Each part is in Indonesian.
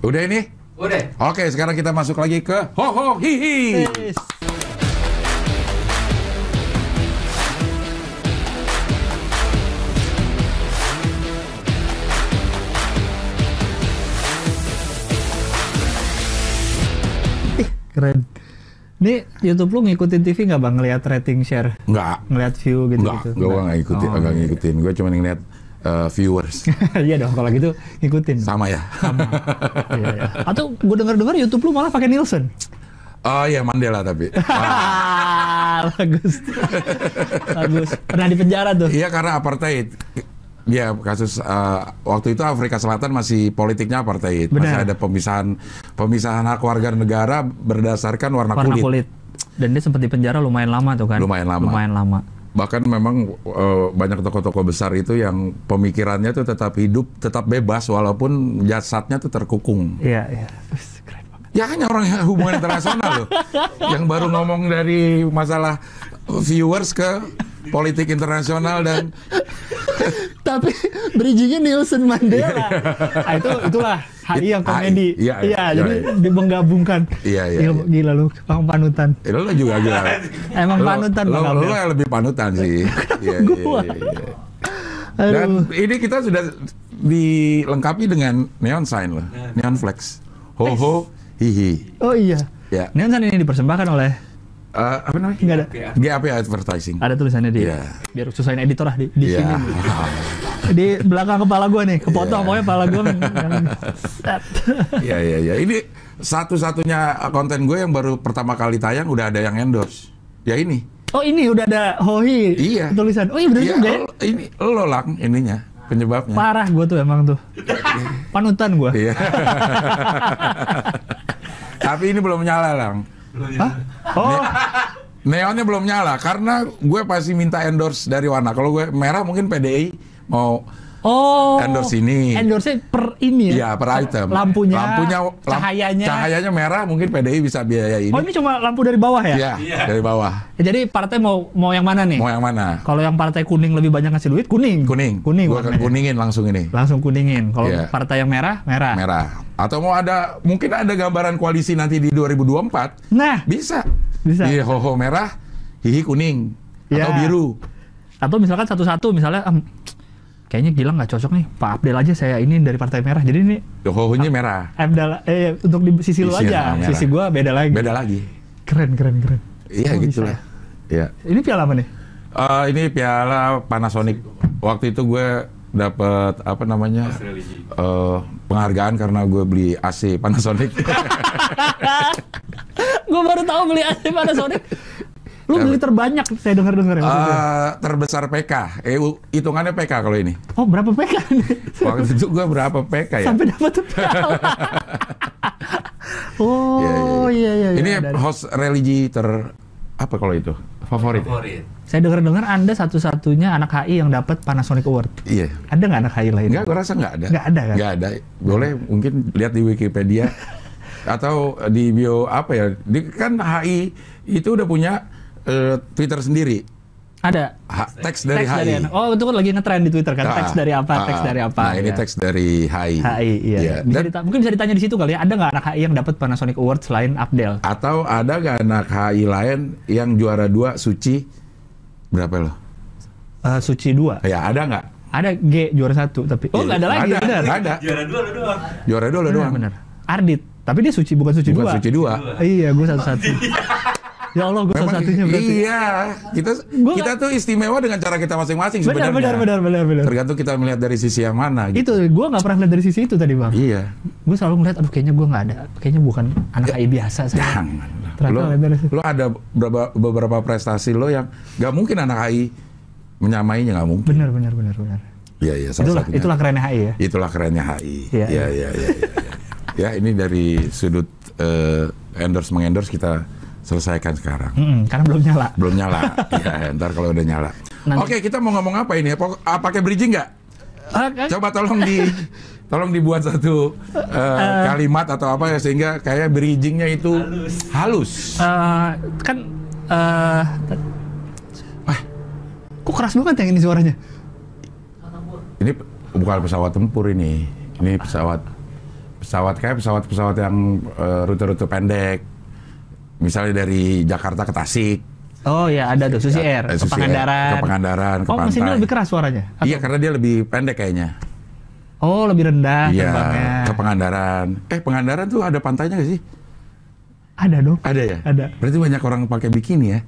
Udah ini? Udah. Oke, sekarang kita masuk lagi ke ho ho hi hi. Yes. Ih, keren. Ini YouTube lu ngikutin TV nggak bang ngeliat rating share, Enggak. ngeliat view gitu Enggak, gitu? gue nggak ngikutin, Oh, nggak iya. ngikutin. Gue cuma ngeliat eh, viewers. Iya dong kalau gitu ngikutin. Sama ya. Iya, iya. Atau gue denger-dengar YouTube lu malah pakai Nielsen. Oh iya Mandela tapi. Wah, bagus. bagus. Pernah di penjara tuh. Iya karena apartheid. Iya kasus eh, waktu itu Afrika Selatan masih politiknya apartheid. Masih Benar. ada pemisahan pemisahan hak warga negara berdasarkan warna, Warna kulit. kulit. Dan dia sempat di penjara lumayan lama tuh kan. Lumayan lama. Lumayan lama. Bahkan memang eh, banyak tokoh-tokoh besar itu yang pemikirannya tuh tetap hidup, tetap bebas walaupun jasadnya tuh terkukung. Iya, iya. Ya hanya orang yang hubungan internasional loh. Yang baru ngomong dari masalah viewers ke politik internasional dan Tapi bridgingnya Nielsen Mandela. ah, itu itulah HI yang komedi. Iya, iya, iya, jadi iya. dia menggabungkan. Iya, iya, Gila, gila lu, pang panutan. Eh, lo juga gila. Emang Lo- panutan lo, Bang lo, yang lebih panutan sih. Iya, iya, iya, iya. Dan Aduh. ini kita sudah dilengkapi dengan neon sign loh, neon flex. Ho ho hihi. Oh iya. Ya. Nielsen ini dipersembahkan oleh Eh, apa namanya? Nggak ada. GAP Advertising. ada tulisannya di Iya. biar susahin editor lah di, di Iya. sini di belakang kepala gua nih kepotong Iya. pokoknya kepala Set. Iya iya iya. Ini satu-satunya konten gue yang baru pertama kali tayang udah ada yang endorse. Ya ini. oh ini udah ada hohi Iya. tulisan oh iya bener Iya, juga ya ini lo lang ininya penyebabnya. parah gua tuh emang tuh panutan gua Iya. Tapi ini belum nyala lang. Hah? oh Neonnya belum nyala karena gue pasti minta endorse dari warna. Kalau gue merah mungkin PDI mau oh Endorse ini. endorse per ini ya ya per item. lampunya, lampunya lam- cahayanya. cahayanya merah mungkin PDI bisa biaya ini. oh ini cuma lampu dari bawah ya Iya, dari bawah. Ya, jadi partai mau mau yang mana nih Mau yang mana? kalau yang partai kuning lebih banyak ngasih duit kuning Kuning. kuning Gue akan kuningin langsung ini. langsung kuningin kalau Iya. partai yang merah merah Merah. Atau mau ada mungkin ada gambaran koalisi nanti di 2024 nah bisa. Bisa. Di hoho merah, hihi kuning atau Ya. biru. atau misalkan satu-satu misalnya kayaknya Gilang nggak cocok nih Pak Abdel aja saya ini dari partai merah jadi ini Hohonya merah. Abdel eh untuk di sisi lu aja merah. sisi gua beda lagi Beda lagi. keren keren keren Iya Oh, gitu lah. Iya. ini piala apa nih Eh, ini piala Panasonic. Waktu itu gue dapat apa namanya eh, penghargaan karena gue beli AC Panasonic. gua baru tahu beli AC Panasonic lu beli terbanyak saya dengar dengar ya. Eh, terbesar PK. Eh hitungannya PK kalau ini. oh berapa PK Waktu itu gue berapa PK ya? sampai dapat tuh oh iya iya, iya Ini ada, ada. host religi ter apa kalau itu favorit? ya? Favorit. saya dengar dengar anda satu-satunya anak HI yang dapat Panasonic Award Iya. ada nggak anak HI lain Enggak, gue rasa nggak ada. Nggak ada, kan? Nggak ada. Boleh mungkin lihat di Wikipedia atau di bio apa ya? Di, kan HI itu udah punya eh, Twitter sendiri. ada Ha- teks dari teks HI. dari oh itu kan lagi ngetren di Twitter kan Ah, teks dari apa ah, teks ah. dari apa Nah, ini ya. teks dari HI. HI iya, Bisa Dan- dita- mungkin bisa ditanya di situ kali ya ada nggak anak HI yang dapat Panasonic Award selain Abdel Atau ada nggak anak HI lain yang juara dua suci berapa loh? Eh, Suci 2 Ya ada nggak? ada G juara satu tapi oh nggak ada lagi Ada, benar ada. Juara dua lo doang. Juara dua lo doang. benar Ardit tapi dia Suci bukan Suci Bukan 2 suci dua. iya gue satu satu ya Allah gue Memang satunya berarti iya, kita Gua kita tuh istimewa dengan cara kita masing-masing benar sebenarnya. benar benar benar benar Tergantung kita melihat dari sisi yang mana. itu Gitu. gue nggak pernah lihat dari sisi itu tadi bang Iya. gue selalu ngeliat aduh kayaknya gue nggak ada kayaknya bukan anak HI biasa saya Jangan. Lo, lo ada beberapa, beberapa prestasi lo yang nggak mungkin anak HI menyamainya nggak mungkin. benar benar benar benar Iya iya. salah itulah satunya. itulah kerennya HI ya Itulah kerennya HI. Iya, Iya iya iya. iya, iya. ya ini dari sudut eh, endorse mengendorse kita selesaikan sekarang. Mm-mm, karena belum nyala Belum nyala. ya ntar kalau udah nyala. Nanti- Oke kita mau ngomong apa ini? Apa, ah, pakai bridging nggak? Ah, Coba tolong di tolong dibuat satu eh, kalimat atau apa ya sehingga kayak bridgingnya itu halus. eh, kan eh Wah, kok keras banget yang ini suaranya ini bukan pesawat tempur ini. Ini pesawat pesawat kayak pesawat-pesawat yang rute-rute pendek. Misalnya dari Jakarta ke Tasik. Oh ya ada tuh Susi Air Eh, ke Susi Air, Pangandaran. Ke Pangandaran, ke Oh mesinnya pantai. lebih keras suaranya. Atau- Iya, karena dia lebih pendek kayaknya. Oh lebih rendah Iya, terbangnya. ke Pangandaran. Eh, Pangandaran tuh ada pantainya nggak sih? Ada dong. Ada ya? Ada. Berarti banyak orang pakai bikini ya?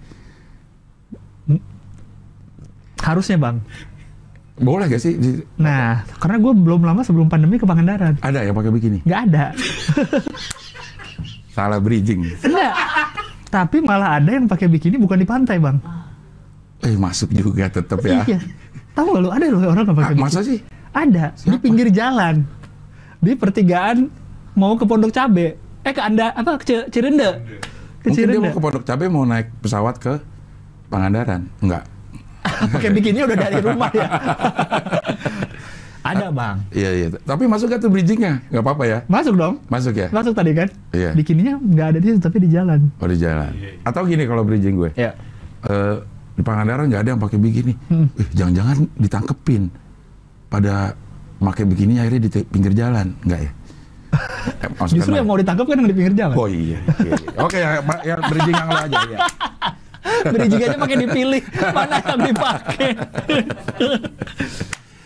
Harusnya bang. Boleh gak sih? Nah karena gue belum lama sebelum pandemi ke Pangandaran. Ada yang pakai bikini? Nggak ada. Salah bridging. Enggak. Tapi malah ada yang pakai bikini bukan di pantai bang. Eh, masuk juga tetap ya. Iya. Tahu gak lu ada loh orang yang Ah, pakai bikini? masa sih? Ada di Siapa? pinggir jalan, di pertigaan mau ke Pondok Cabe. Eh ke anda apa ke Cirende? Ke Mungkin dia Cirende. mau ke Pondok Cabe mau naik pesawat ke Pangandaran. Enggak. Pakai bikini udah dari rumah ya. ada bang. Iya, iya. Tapi masuk gak tuh bridgingnya? Nggak apa-apa ya? Masuk dong. Masuk ya? Masuk tadi kan? Iya. Bikininya nggak ada di situ tapi di jalan. Oh, di jalan. Atau gini kalau bridging gue. Ya. Eh, di Pangandaran nggak ada yang pakai bikini. Hmm. Eh, jangan-jangan ditangkepin. Pada pakai bikini akhirnya di pinggir jalan. Enggak ya? Eh, masukkan Justru yang mau ditangkap kan yang di pinggir jalan. Oh iya. iya, iya. Oke ya, ya bridging yang lo aja ya. Bridging aja pakai dipilih mana yang dipakai.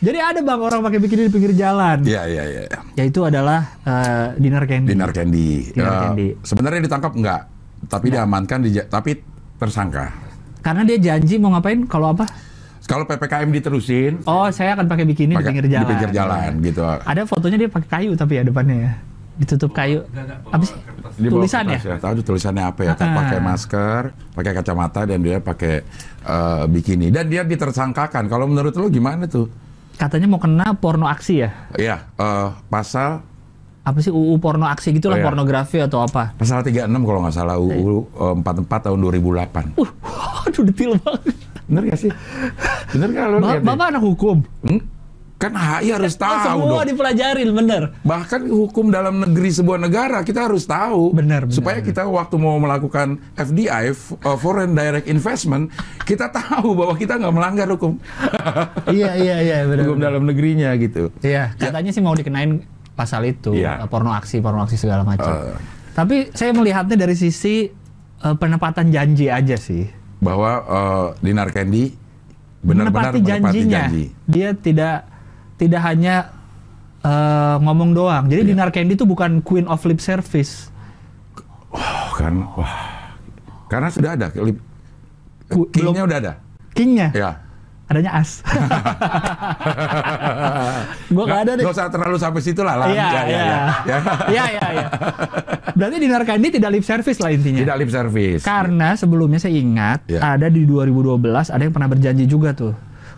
Jadi ada bang orang pakai bikini di pinggir jalan. Iya, iya, iya. Yaitu adalah eh, dinner candy. Dinar Candy. Dinar Eh, Candy. Sebenarnya ditangkap enggak, tapi diamankan, dija- tapi tersangka. Karena dia janji mau ngapain kalau apa? Kalau PPKM diterusin, Oh, saya akan pakai bikini pakai- di pinggir jalan. di pinggir jalan gitu. Ada fotonya dia pakai kayu tapi ya depannya ya. Ditutup kayu. Apa sih? Di bawah Tulisan ya? kertas Tahu tulisannya apa ya? Ah. Pakai masker, pakai kacamata dan dia pakai eh, bikini dan dia ditersangkakan. Kalau menurut lo gimana tuh? Katanya mau kena porno aksi ya? Iya, eh, pasal Apa sih UU porno aksi gitu lah Oh, iya. pornografi atau apa? pasal 36 kalau nggak salah UU eh, 44 tahun 2008. Uh, aduh detil banget. Bener gak sih? Bener gak lo? Bapak anak hukum. Hmm? Kan HI harus Oh, tahu semua dong. dipelajarin, bener. Bahkan hukum dalam negeri sebuah negara kita harus tahu. Benar, benar, Supaya kita waktu mau melakukan FDI, uh, Foreign Direct Investment, kita tahu bahwa kita nggak melanggar hukum. iya, iya, iya, bener. hukum dalam negerinya gitu. Iya, katanya sih mau dikenain pasal itu, Iya. eh, porno aksi, porno aksi segala macam. Eh. Tapi saya melihatnya dari sisi eh, penepatan janji aja sih. Bahwa uh, Dinar Candy benar-benar menepati menepati janjinya. janji. Dia tidak tidak hanya eh, ngomong doang. Iya. Jadi Dinar Candy itu bukan queen of lip service. Oh, kan, wah. Karena sudah ada, Ku- kingnya udah ada. Kingnya Ya. adanya as. Gua nggak ada deh. Nggak usah terlalu sampai situ lah. Iya, Ya, ya, iya. ya. Ya. Iya, iya, iya. Berarti Dinar Candy tidak lip service lah intinya. Tidak lip service. Karena sebelumnya saya ingat Ya. ada di 2012 ada yang pernah berjanji juga tuh.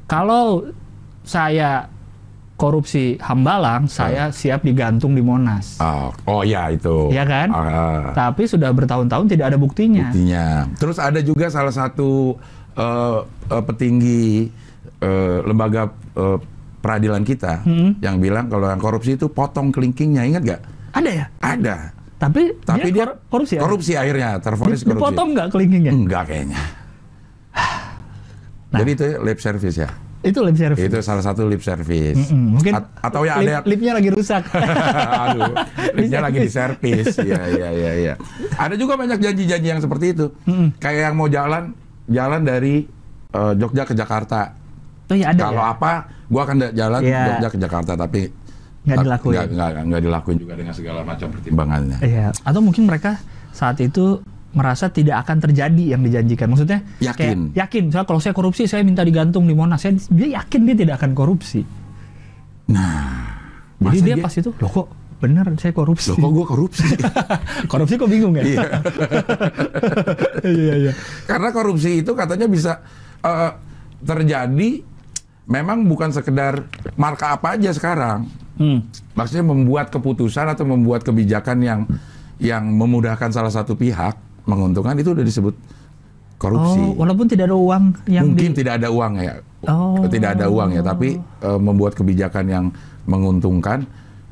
Kalau saya korupsi Hambalang, saya siap digantung di Monas. Oh, oh ya itu. Iya kan? Ah, Tapi sudah bertahun-tahun tidak ada buktinya. buktinya. Terus ada juga salah satu eh, eh, petinggi eh, lembaga eh, peradilan kita Hmm. yang bilang kalau yang korupsi itu potong kelingkingnya, ingat gak? Ada ya? Ada. Tapi, Tapi dia, kor- korupsi ya? korupsi akhirnya, tervonis Di- korupsi. Dipotong nggak kelingkingnya? Enggak kayaknya. Nah. Jadi itu lip service ya. Itu lip service. Itu salah satu lip service. Mm-mm, Mungkin At- atau ya ada lip, yang lipnya lagi rusak. Aduh, lipnya lagi di servis. Iya, iya, iya, iya. Ada juga banyak janji-janji yang seperti itu. Mm-mm. Kayak yang mau jalan jalan dari eh, Jogja ke Jakarta. Oh iya ada Kalau ya? apa, gua akan jalan Iya. Jogja ke Jakarta, tapi Nggak dilakuin. Nggak, nggak, nggak dilakuin juga dengan segala macam pertimbangannya. Iya. Atau mungkin mereka saat itu merasa tidak akan terjadi yang dijanjikan. Maksudnya Yakin. kayak, yakin. Misalnya kalau saya korupsi saya minta digantung di Monas. Saya, dia yakin dia tidak akan korupsi. Nah, Jadi masa dia pas itu, loh kok bener saya korupsi. Loh, kok gua korupsi? korupsi kok bingung ya? Iya. iya iya. Karena korupsi itu katanya bisa eh, terjadi memang bukan sekedar marka apa aja sekarang. Hmm. Maksudnya membuat keputusan atau membuat kebijakan yang yang memudahkan salah satu pihak menguntungkan itu udah disebut korupsi. Oh, walaupun tidak ada uang yang Mungkin di... tidak ada uang ya, Oh. tidak ada uang ya, tapi eh, membuat kebijakan yang menguntungkan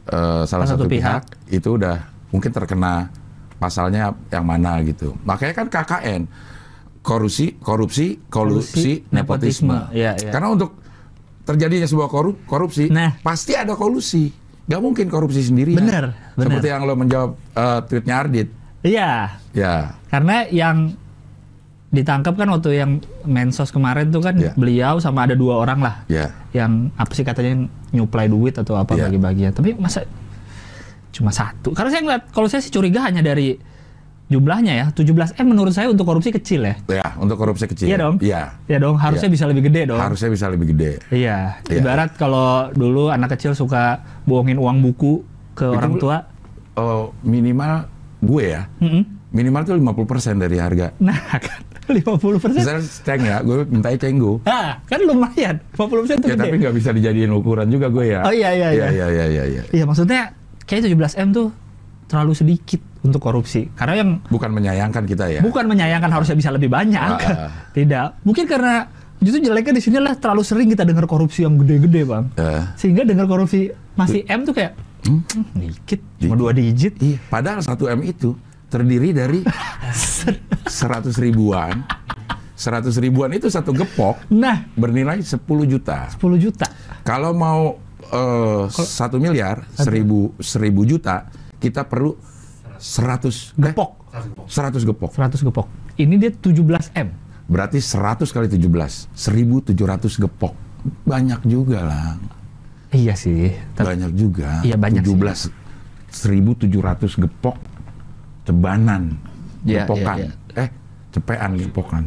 eh, salah satu, satu pihak, itu udah mungkin terkena pasalnya yang mana gitu. Makanya kan KKN korupsi, korupsi, kolusi, Kolusi, nepotisme. nepotisme. Iya, iya. Karena untuk terjadinya sebuah koru- korupsi Nah. pasti ada kolusi. Gak mungkin korupsi sendirian. Bener, bener. Seperti yang lo menjawab eh, tweetnya Ardit. Iya, Ya, karena yang ditangkap kan waktu yang mensos kemarin tuh kan Iya. beliau sama ada dua orang lah ya. yang apa sih katanya nyuplai duit atau apa Iya. bagi-bagian. Tapi masa cuma satu? Karena saya ngeliat kalau saya sih curiga hanya dari jumlahnya ya 17 m menurut saya untuk korupsi kecil ya. Ya, untuk korupsi kecil. Iya dong. Iya. Ya dong, harusnya bisa lebih gede dong. Harusnya bisa lebih gede. Iya, Iya. ibarat kalau dulu anak kecil suka bohongin uang buku ke orang tua. Oh, minimal gue ya, Mm-mm. minimal tuh 50% dari harga. Nah, kan 50 persen. Misalnya ceng ya, gue minta cenggo. Ah, kan lumayan. 50 persen itu Ya, gede. tapi nggak bisa dijadiin ukuran juga gue ya. Oh, iya, iya, Iya, iya. iya, iya, iya, iya. Iya, maksudnya kayak 17 m tuh terlalu sedikit untuk korupsi. Karena yang Bukan menyayangkan kita ya. bukan menyayangkan harusnya bisa lebih banyak. Ah. Tidak. Mungkin karena justru jeleknya di sini lah terlalu sering kita dengar korupsi yang gede-gede, Bang. Eh, Sehingga dengar korupsi masih M tuh kayak hmm, dikit, cuma dua digit. iya. Padahal 1 M itu terdiri dari 100 ribuan. 100 ribuan itu satu gepok Nah, bernilai 10 juta. 10 juta. Kalau mau eh, satu miliar, seribu, seribu juta, kita perlu 100 eh, Gepok. 100 gepok. 100 gepok. Ini dia 17 M. Berarti 100 kali 17, 1700 gepok. Banyak juga lah. Iya sih. Banyak juga. Iya, banyak sih. 17 1700 gepok cebanan. Iya, gepokan. iya, Eh, cepean gepokan.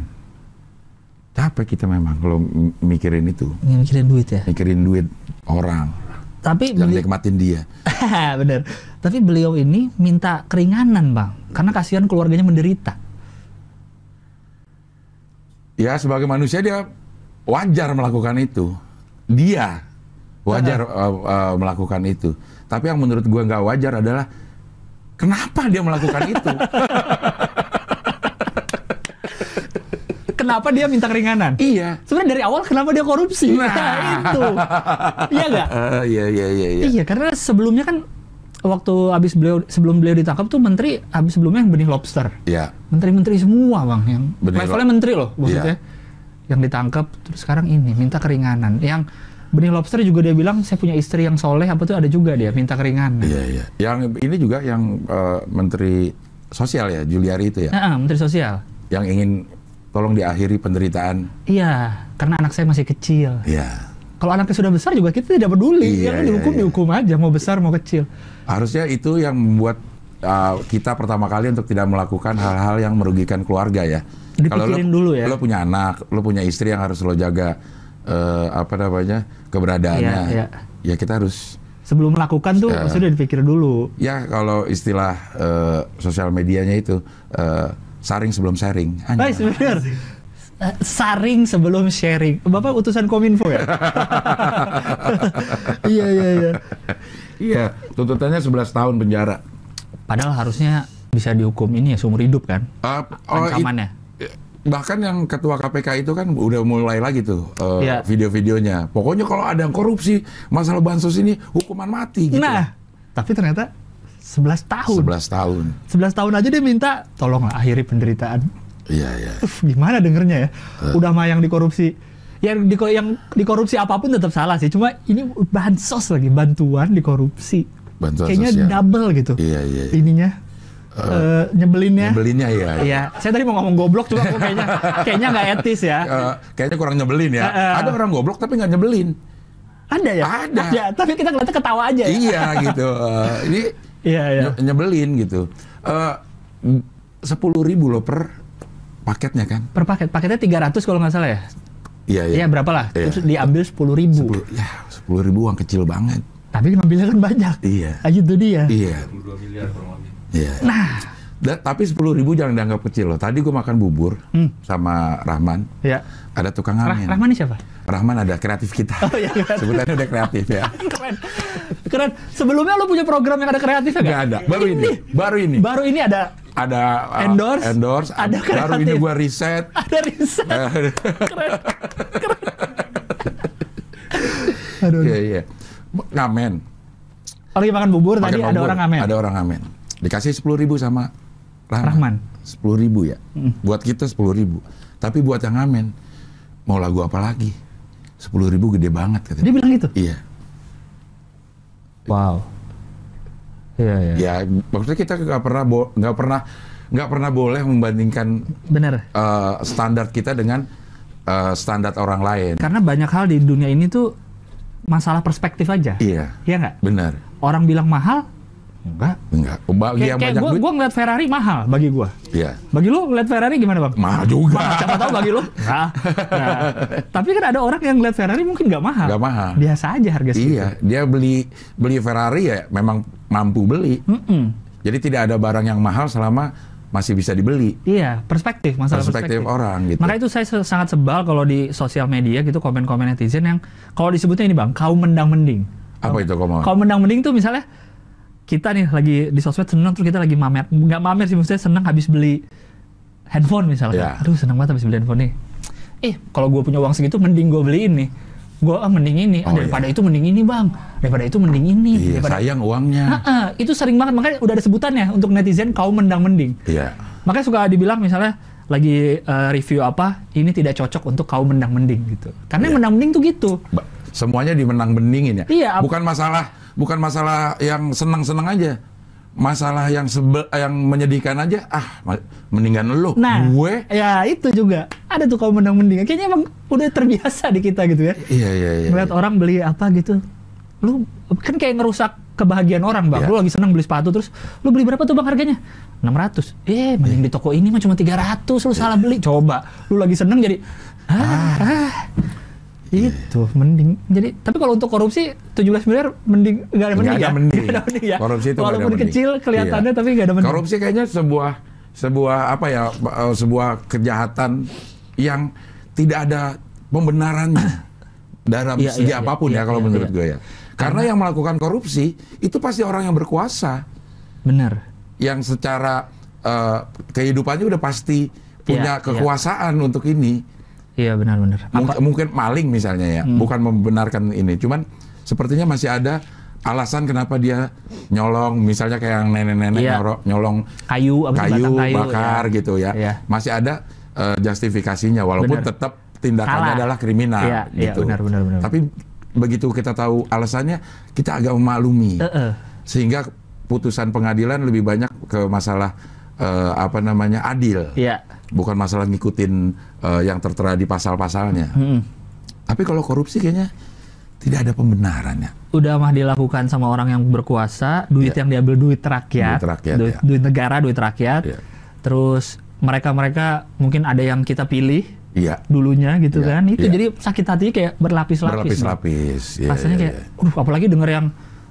Capek kita memang kalau mikirin itu. Mikirin duit ya. Mikirin duit orang. Tapi beli- nikmatin dia. bener. Tapi beliau ini minta keringanan bang, karena kasihan keluarganya menderita. Ya sebagai manusia dia wajar melakukan itu. Dia wajar uh, uh, melakukan itu. Tapi yang menurut gua nggak wajar adalah kenapa dia melakukan itu? Kenapa dia minta keringanan? iya. Sebenarnya dari awal kenapa dia korupsi? Nah. itu. Iya nggak? Eh, iya iya iya iya. Iya, karena sebelumnya kan waktu habis beliau sebelum beliau ditangkap tuh menteri habis sebelumnya yang benih lobster. Iya. Menteri-menteri semua bang yang levelnya menteri loh maksudnya. Yang ditangkap terus sekarang ini minta keringanan. Yang benih lobster juga dia bilang saya punya istri yang soleh apa tuh ada juga dia minta keringanan. Iya iya. Yang ini juga yang eh, Menteri Sosial ya Juliari itu ya, Nah, ah, menteri sosial. yang ingin tolong diakhiri penderitaan. Iya, karena anak saya masih kecil. Iya. Kalau anaknya sudah besar juga kita tidak peduli. Iya, yang iya, dihukum iya. dihukum aja, mau besar mau kecil. Harusnya itu yang membuat uh, kita pertama kali untuk tidak melakukan hal-hal yang merugikan keluarga ya. Dipikirin lo, dulu ya. Lo punya anak, lo punya istri yang harus lo jaga eh, apa namanya keberadaannya. Iya, iya. Ya kita harus Sebelum melakukan tuh Ya. sudah dipikir dulu. ya kalau istilah eh, sosial medianya itu eh, saring sebelum sharing. Baik, benar. Saring sebelum sharing. Bapak utusan Kominfo ya? iya, iya, iya. Iya, tuntutannya 11 tahun penjara. Padahal harusnya bisa dihukum ini ya seumur hidup kan? Uh, oh, it- Ancamannya. Bahkan yang ketua KPK itu kan udah mulai lagi tuh uh, Iya. video-videonya. Pokoknya kalau ada yang korupsi masalah bansos ini hukuman mati gitu. Nah, tapi ternyata 11 tahun. 11 tahun. 11 tahun aja dia minta tolonglah akhiri penderitaan. Iya iya. Uf, gimana dengernya ya? Eh. Udah mah yang dikorupsi. Yang, di, yang dikorupsi apa pun tetap salah sih. Cuma ini bansos lagi, bantuan dikorupsi. Bantuan Kayaknya sosial. double gitu. Iya iya. iya. Ininya eh, nyebelinnya. Nyebelinnya ya. Iya, saya tadi mau ngomong goblok cuma kok kayaknya kayaknya nggak etis ya. Eh, kayaknya kurang nyebelin ya. Eh. Ada orang goblok tapi nggak nyebelin. Ada ya? Ada. tapi kita ngeliatnya ketawa aja ya. iya gitu. Eh, ini Iya, iya. nye- nyebelin gitu. Sepuluh ribu loh per paketnya kan? Per paket, paketnya 300 kalau nggak salah ya. Iya Iya, berapa lah? Iya. Terus diambil 10 ribu. Sepuluh, ya sepuluh ribu uang kecil banget. Tapi ngambilnya kan banyak. Iya. Ah, itu dia. Iya. 22 miliar kurang lebih. Iya. Nah, Da- tapi sepuluh ribu jangan dianggap kecil loh. Tadi gue makan bubur Hmm. sama Rahman. ya. Ada tukang Rah amin. Rahman ini siapa? Rahman ada kreatif kita. Oh iya, keren. Sebutannya udah kreatif ya. Keren. Keren. Sebelumnya lo punya program yang ada kreatifnya nggak? Gak ada. Baru ini. Baru ini. Baru ini ada Ada uh, Endorse, endorse. ada Baru ini kreatif. gue riset. ada riset. Keren. Keren. Aduh. Iya iya. Ngamen. Lagi makan bubur Pakai tadi ada bubur. orang ngamen. Ada orang ngamen. Dikasih sepuluh ribu sama Rahman. Rahman. Sepuluh ribu ya. Buat kita sepuluh ribu. Tapi buat yang ngamen mau lagu apa lagi? Sepuluh ribu gede banget katanya. Dia bilang gitu. Iya. Wow. Iya, iya. Ya, maksudnya kita nggak pernah nggak pernah nggak pernah boleh membandingkan Bener. eh, standar kita dengan eh, standar orang lain. Karena banyak hal di dunia ini tuh masalah perspektif aja. Iya, Iya nggak? benar. Orang bilang mahal, enggak. Enggak. Bagi Kayak, yang kayak banyak gua, duit, gua ngeliat Ferrari mahal bagi gua. iya. Bagi lu ngeliat Ferrari gimana bang? Mahal juga. Mahal, siapa tahu bagi lu. Nah, nah. Tapi kan ada orang yang ngeliat Ferrari mungkin nggak mahal. Nggak mahal. Biasa aja harga segitu. Iya, dia beli beli Ferrari ya memang mampu beli. Mm-mm. Jadi tidak ada barang yang mahal selama masih bisa dibeli. Iya, perspektif, masalah Perspektif perspektif. orang gitu. Maka itu saya se- sangat sebal kalau di sosial media gitu komen-komen netizen yang kalau disebutnya ini bang, kaum mendang mending. Apa itu kamu? Kaum mendang mending tuh misalnya kita nih lagi di sosmed seneng terus kita lagi mamer, nggak mamer sih maksudnya seneng habis beli handphone misalnya. Iya. Aduh seneng banget habis beli handphone nih. Eh kalau gue punya uang segitu mending gue beliin nih. Gue ah, mending ini, Ah, Oh, daripada itu mending ini bang, daripada itu mending ini, Iya, daripada sayang uangnya. Ah, ah, itu sering banget makanya udah ada sebutannya untuk netizen kaum mendang mending. Iya. Makanya suka dibilang misalnya lagi eh, review apa, ini tidak cocok untuk kaum mendang mending gitu. Karena yang mendang mending tuh gitu. Ba- Semuanya dimenang bendingin ya. Iya, Bukan masalah bukan masalah yang senang-senang aja. Masalah yang sebe- yang menyedihkan aja. Ah, mendingan lu. Nah, Gue. ya itu juga ada tuh kaum mendang mending. Kayaknya emang udah terbiasa di kita gitu ya. Iya, iya, iya. Ngeliat orang beli apa gitu, lu kan kayak ngerusak kebahagiaan orang bang. Iya. Lu lagi seneng beli sepatu terus, lu beli berapa tuh bang harganya? 600. Eh, mending di toko ini mah cuma 300, lu salah beli. Coba, lu lagi seneng jadi ah, ah. Itu mending. Jadi tapi kalau untuk korupsi 17 miliar mending nggak ada mending ada ya. mending. Ada mending ya. Korupsi itu ada Walaupun mending. kecil kelihatannya Iya. tapi nggak ada mending. Korupsi kayaknya sebuah sebuah apa ya eh, sebuah kejahatan yang tidak ada pembenarannya dalam Iya, segi iya, apa pun iya, ya kalau iya, menurut iya. gue ya. Karena yang melakukan korupsi itu pasti orang yang berkuasa Bener. yang secara eh, kehidupannya udah pasti punya Iya, iya. kekuasaan untuk ini. Iya benar-benar. Mung- mungkin maling misalnya ya, Hmm. bukan membenarkan ini. Cuman sepertinya masih ada alasan kenapa dia nyolong, misalnya kayak yang nenek-nenek Iya. nyolong Kayu, apa kayu, kayu, bakar ya. gitu ya. Iya. Masih ada eh, justifikasinya, walaupun Benar. tetap tindakannya Salah. adalah kriminal. Iya, iya, gitu. benar, benar, benar. Tapi begitu kita tahu alasannya, kita agak memaklumi. Heeh. Sehingga putusan pengadilan lebih banyak ke masalah eh, apa namanya adil, Iya. Bukan masalah ngikutin eh, yang tertera di pasal-pasalnya. Mm-mm. Tapi kalau korupsi kayaknya tidak ada pembenarannya. Udah mah dilakukan sama orang yang berkuasa, duit Iya. yang diambil duit rakyat, Duit rakyat, duit, ya. duit negara, duit rakyat. Iya. Terus mereka-mereka mungkin ada yang kita pilih Iya. dulunya gitu Iya, kan. Itu iya. jadi sakit hati kayak berlapis-lapis. Berlapis-lapis. Iya, Rasanya iya, kayak, aduh apalagi denger yang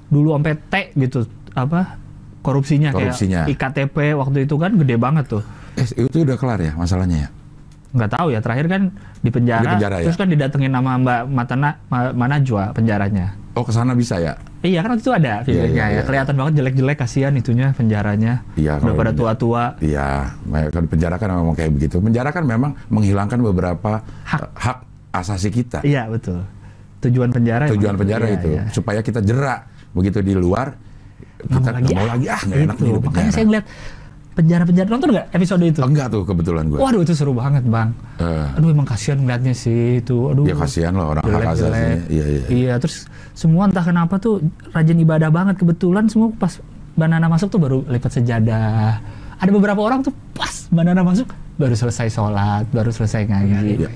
dulu sampai T gitu, apa korupsinya, Korupsinya. kayak iktp waktu itu kan gede banget tuh. Eh, itu udah kelar ya masalahnya ya? nggak tahu ya terakhir kan di penjara, Di penjara, ya? terus kan didatengin nama Mbak Matana Ma- Manajwa penjaranya Oh, ke sana bisa ya? iya kan waktu itu ada videonya iya, ya iya. kelihatan banget jelek-jelek kasihan itunya penjaranya Iya, udah pada tua-tua Iya, di penjara kan memang kayak begitu. Penjara kan memang menghilangkan beberapa Hak. hak asasi kita. iya betul tujuan penjara Tujuan penjara Iya, itu iya. supaya kita jerak. Begitu di luar kita Nggak mau lagi ah nggak enak Itu. nih di makanya penjara. saya ngeliat penjara-penjara nonton nggak episode itu Enggak tuh kebetulan gue. waduh itu seru banget bang Eh, aduh emang kasihan ngeliatnya sih itu aduh ya kasihan loh orang hak asasi. jelek-jelek. Iya, iya. Iya, terus semua entah kenapa tuh rajin ibadah banget kebetulan semua pas banana masuk tuh baru lipat sejadah. Ada beberapa orang tuh pas banana masuk baru selesai sholat, baru selesai ngaji. Iya.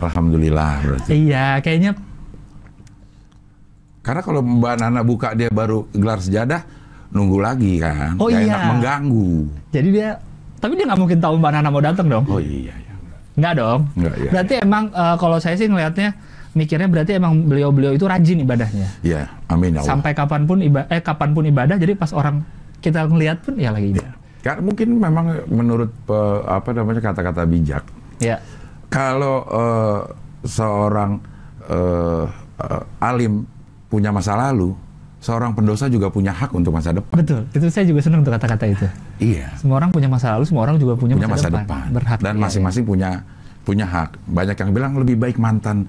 Alhamdulillah berarti. Iya, kayaknya Karena kalau Mbak Nana buka dia baru gelar sejadah, nunggu lagi kan. Oh, Nggak iya. enak mengganggu. jadi dia tapi dia nggak mungkin tahu banana mau datang dong. Oh iya, iya. Nggak dong. Nggak, iya. Berarti emang eh, kalau saya sih ngelihatnya mikirnya berarti emang beliau-beliau itu rajin ibadahnya. Iya, amin ya Allah. Sampai kapan pun ibadah eh kapan pun ibadah jadi pas orang kita ngelihat pun ya lagi ibadah. Karena mungkin memang menurut pe- apa namanya kata-kata bijak. Ya. Kalau eh, seorang eh, eh, alim punya masa lalu, seorang pendosa juga punya hak untuk masa depan. Betul, itu saya juga senang tuh kata-kata itu. Iya. Semua orang punya masa lalu, semua orang juga punya, Punya masa depan. Berhak. Dan iya, masing-masing punya punya hak. Banyak yang bilang lebih baik mantan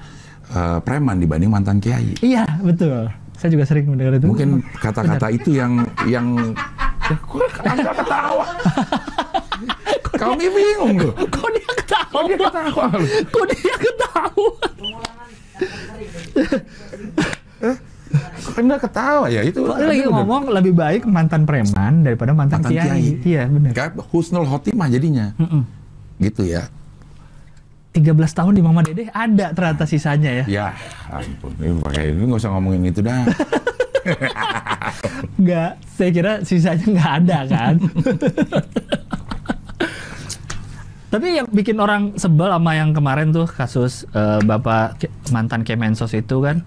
eh, preman dibanding mantan kiai. Iya, betul. Saya juga sering mendengar itu. Mungkin kata-kata itu yang yang Ya, Anda ketawa. Kami bingung loh. kok dia ketawa? Kok dia ketawa? Kok dia ketawa? Enggak ketawa ya itu. Kok lagi ngomong lebih baik mantan preman daripada mantan, Mantan kiai. kiai. Iya, benar. Kayak husnul khotimah jadinya. Mm-mm. Gitu ya. 13 tahun di Mama Dede ada ternyata sisanya ya. Ya, ampun. Ini pakai ini nggak usah ngomongin itu dah. Enggak, saya kira sisanya nggak ada kan. Tapi yang bikin orang sebel sama yang kemarin tuh kasus eh, Bapak Ke- mantan Kemensos itu kan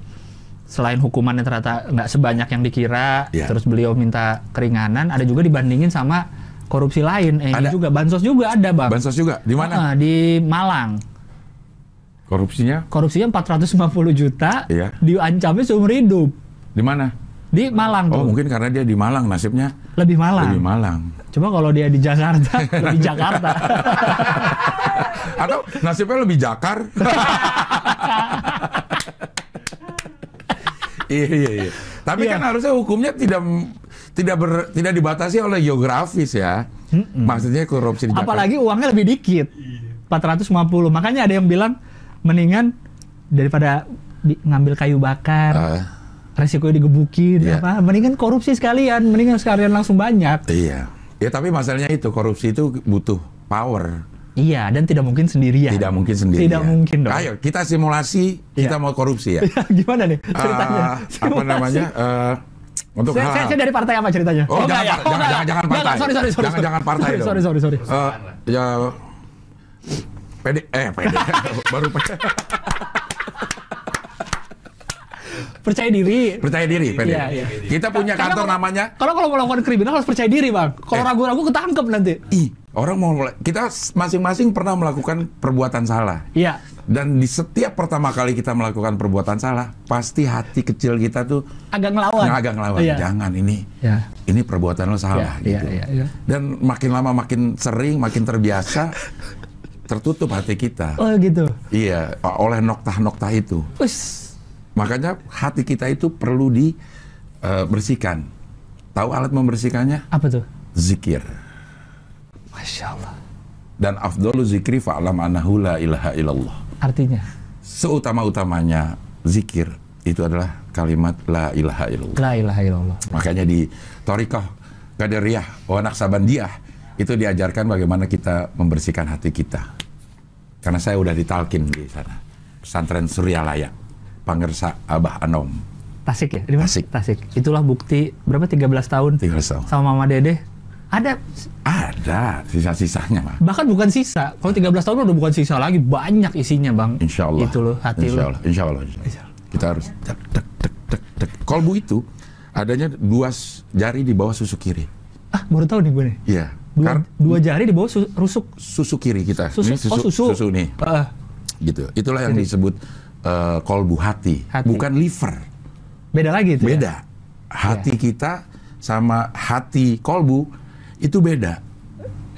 selain hukumannya ternyata nggak sebanyak yang dikira, Iya. terus beliau minta keringanan, ada juga dibandingin sama korupsi lain. Eh, ini Ada. juga bansos juga ada, Bang. Bansos juga di mana? Ah, di Malang. Korupsinya Korupsinya 450 juta, Iya. diancamnya seumur hidup. di mana? Di Malang Oh, tuh. mungkin karena dia di Malang nasibnya Lebih Malang. lebih Malang. Coba kalau dia di Jakarta, lebih Jakarta. Atau nasibnya lebih Jakar. iya iya iya. Tapi Iya. kan harusnya hukumnya tidak tidak ber, tidak dibatasi oleh geografis ya. Maksudnya korupsi di Jakarta. Apalagi uangnya lebih dikit. 450. Makanya ada yang bilang mendingan daripada ngambil kayu bakar, Eh, resikonya digebukin Iya. apa, mendingan korupsi sekalian, mendingan sekalian langsung banyak. iya. Ya tapi masalahnya itu korupsi itu butuh power. Iya, dan tidak mungkin sendirian. Tidak mungkin sendiri. Tidak mungkin dong. Ayo kita simulasi kita Iya. mau korupsi ya. Gimana nih ceritanya? Eh, apa namanya? eh, untuk Saya, hal- saya, saya dari partai apa ceritanya? Oh, enggak jangan, ya? Oh, jangan, enggak ya? jangan, jangan partai. enggak, sorry, sorry, sorry. Jangan, jangan partai sorry, dong. sorry, sorry, sorry. Eh, ya PD eh PD baru PD. Percaya diri. percaya diri PD. Iya, iya. Kita punya Karena kantor kalau- namanya Kalau kalau melakukan kriminal harus percaya diri, Bang. Kalau Eh. ragu-ragu ketangkep nanti. Ih, orang mau mulai- kita masing-masing pernah melakukan perbuatan salah. Iya. Dan di setiap pertama kali kita melakukan perbuatan salah, pasti hati kecil kita tuh Agak ngelawan. agak ngelawan. Iya. Jangan ini, Ya. ini perbuatan lo salah. Iya, gitu. iya, iya. Dan makin lama makin sering, makin terbiasa, tertutup hati kita. Oh gitu. Iya, oleh noktah-noktah itu. Us. Makanya hati kita itu perlu dibersihkan. Tahu alat membersihkannya? Apa tuh? Zikir. Masya Allah. Dan afdalu zikri fa'lam anahu la ilaha illallah. Artinya Seutama-utamanya zikir itu adalah kalimat la ilaha illallah. la ilaha illallah. Makanya di Torikoh Qadariyah wa Naksabandiyah itu diajarkan bagaimana kita membersihkan hati kita. Karena saya udah ditalkin di sana. Pesantren Suryalaya, Pangersa Abah Anom. Tasik ya? Tasik. Tasik. Itulah bukti berapa 13 tahun Tinggal sama. sama Mama Dede. Ada Ada sisa-sisanya, Pak. bahkan bukan sisa. Kalau 13 tahun udah bukan sisa lagi, banyak isinya, Bang. Insya Allah. Itu loh hati insya lo. Allah, insya Allah, insya Allah. Kita harus tek, tek, tek, tek, tek. Kolbu itu adanya dua jari di bawah susu kiri. Ah, baru tahu nih gue nih. Iya. Dua, Kar- dua jari di bawah su- rusuk. susu kiri kita. Susu. Ini susu, oh, susu. susu nih. Ah, Gitu. Itulah yang disebut eh, kolbu hati, Hati. bukan liver. beda lagi itu. ya? Beda. Hati kita sama hati kolbu itu beda.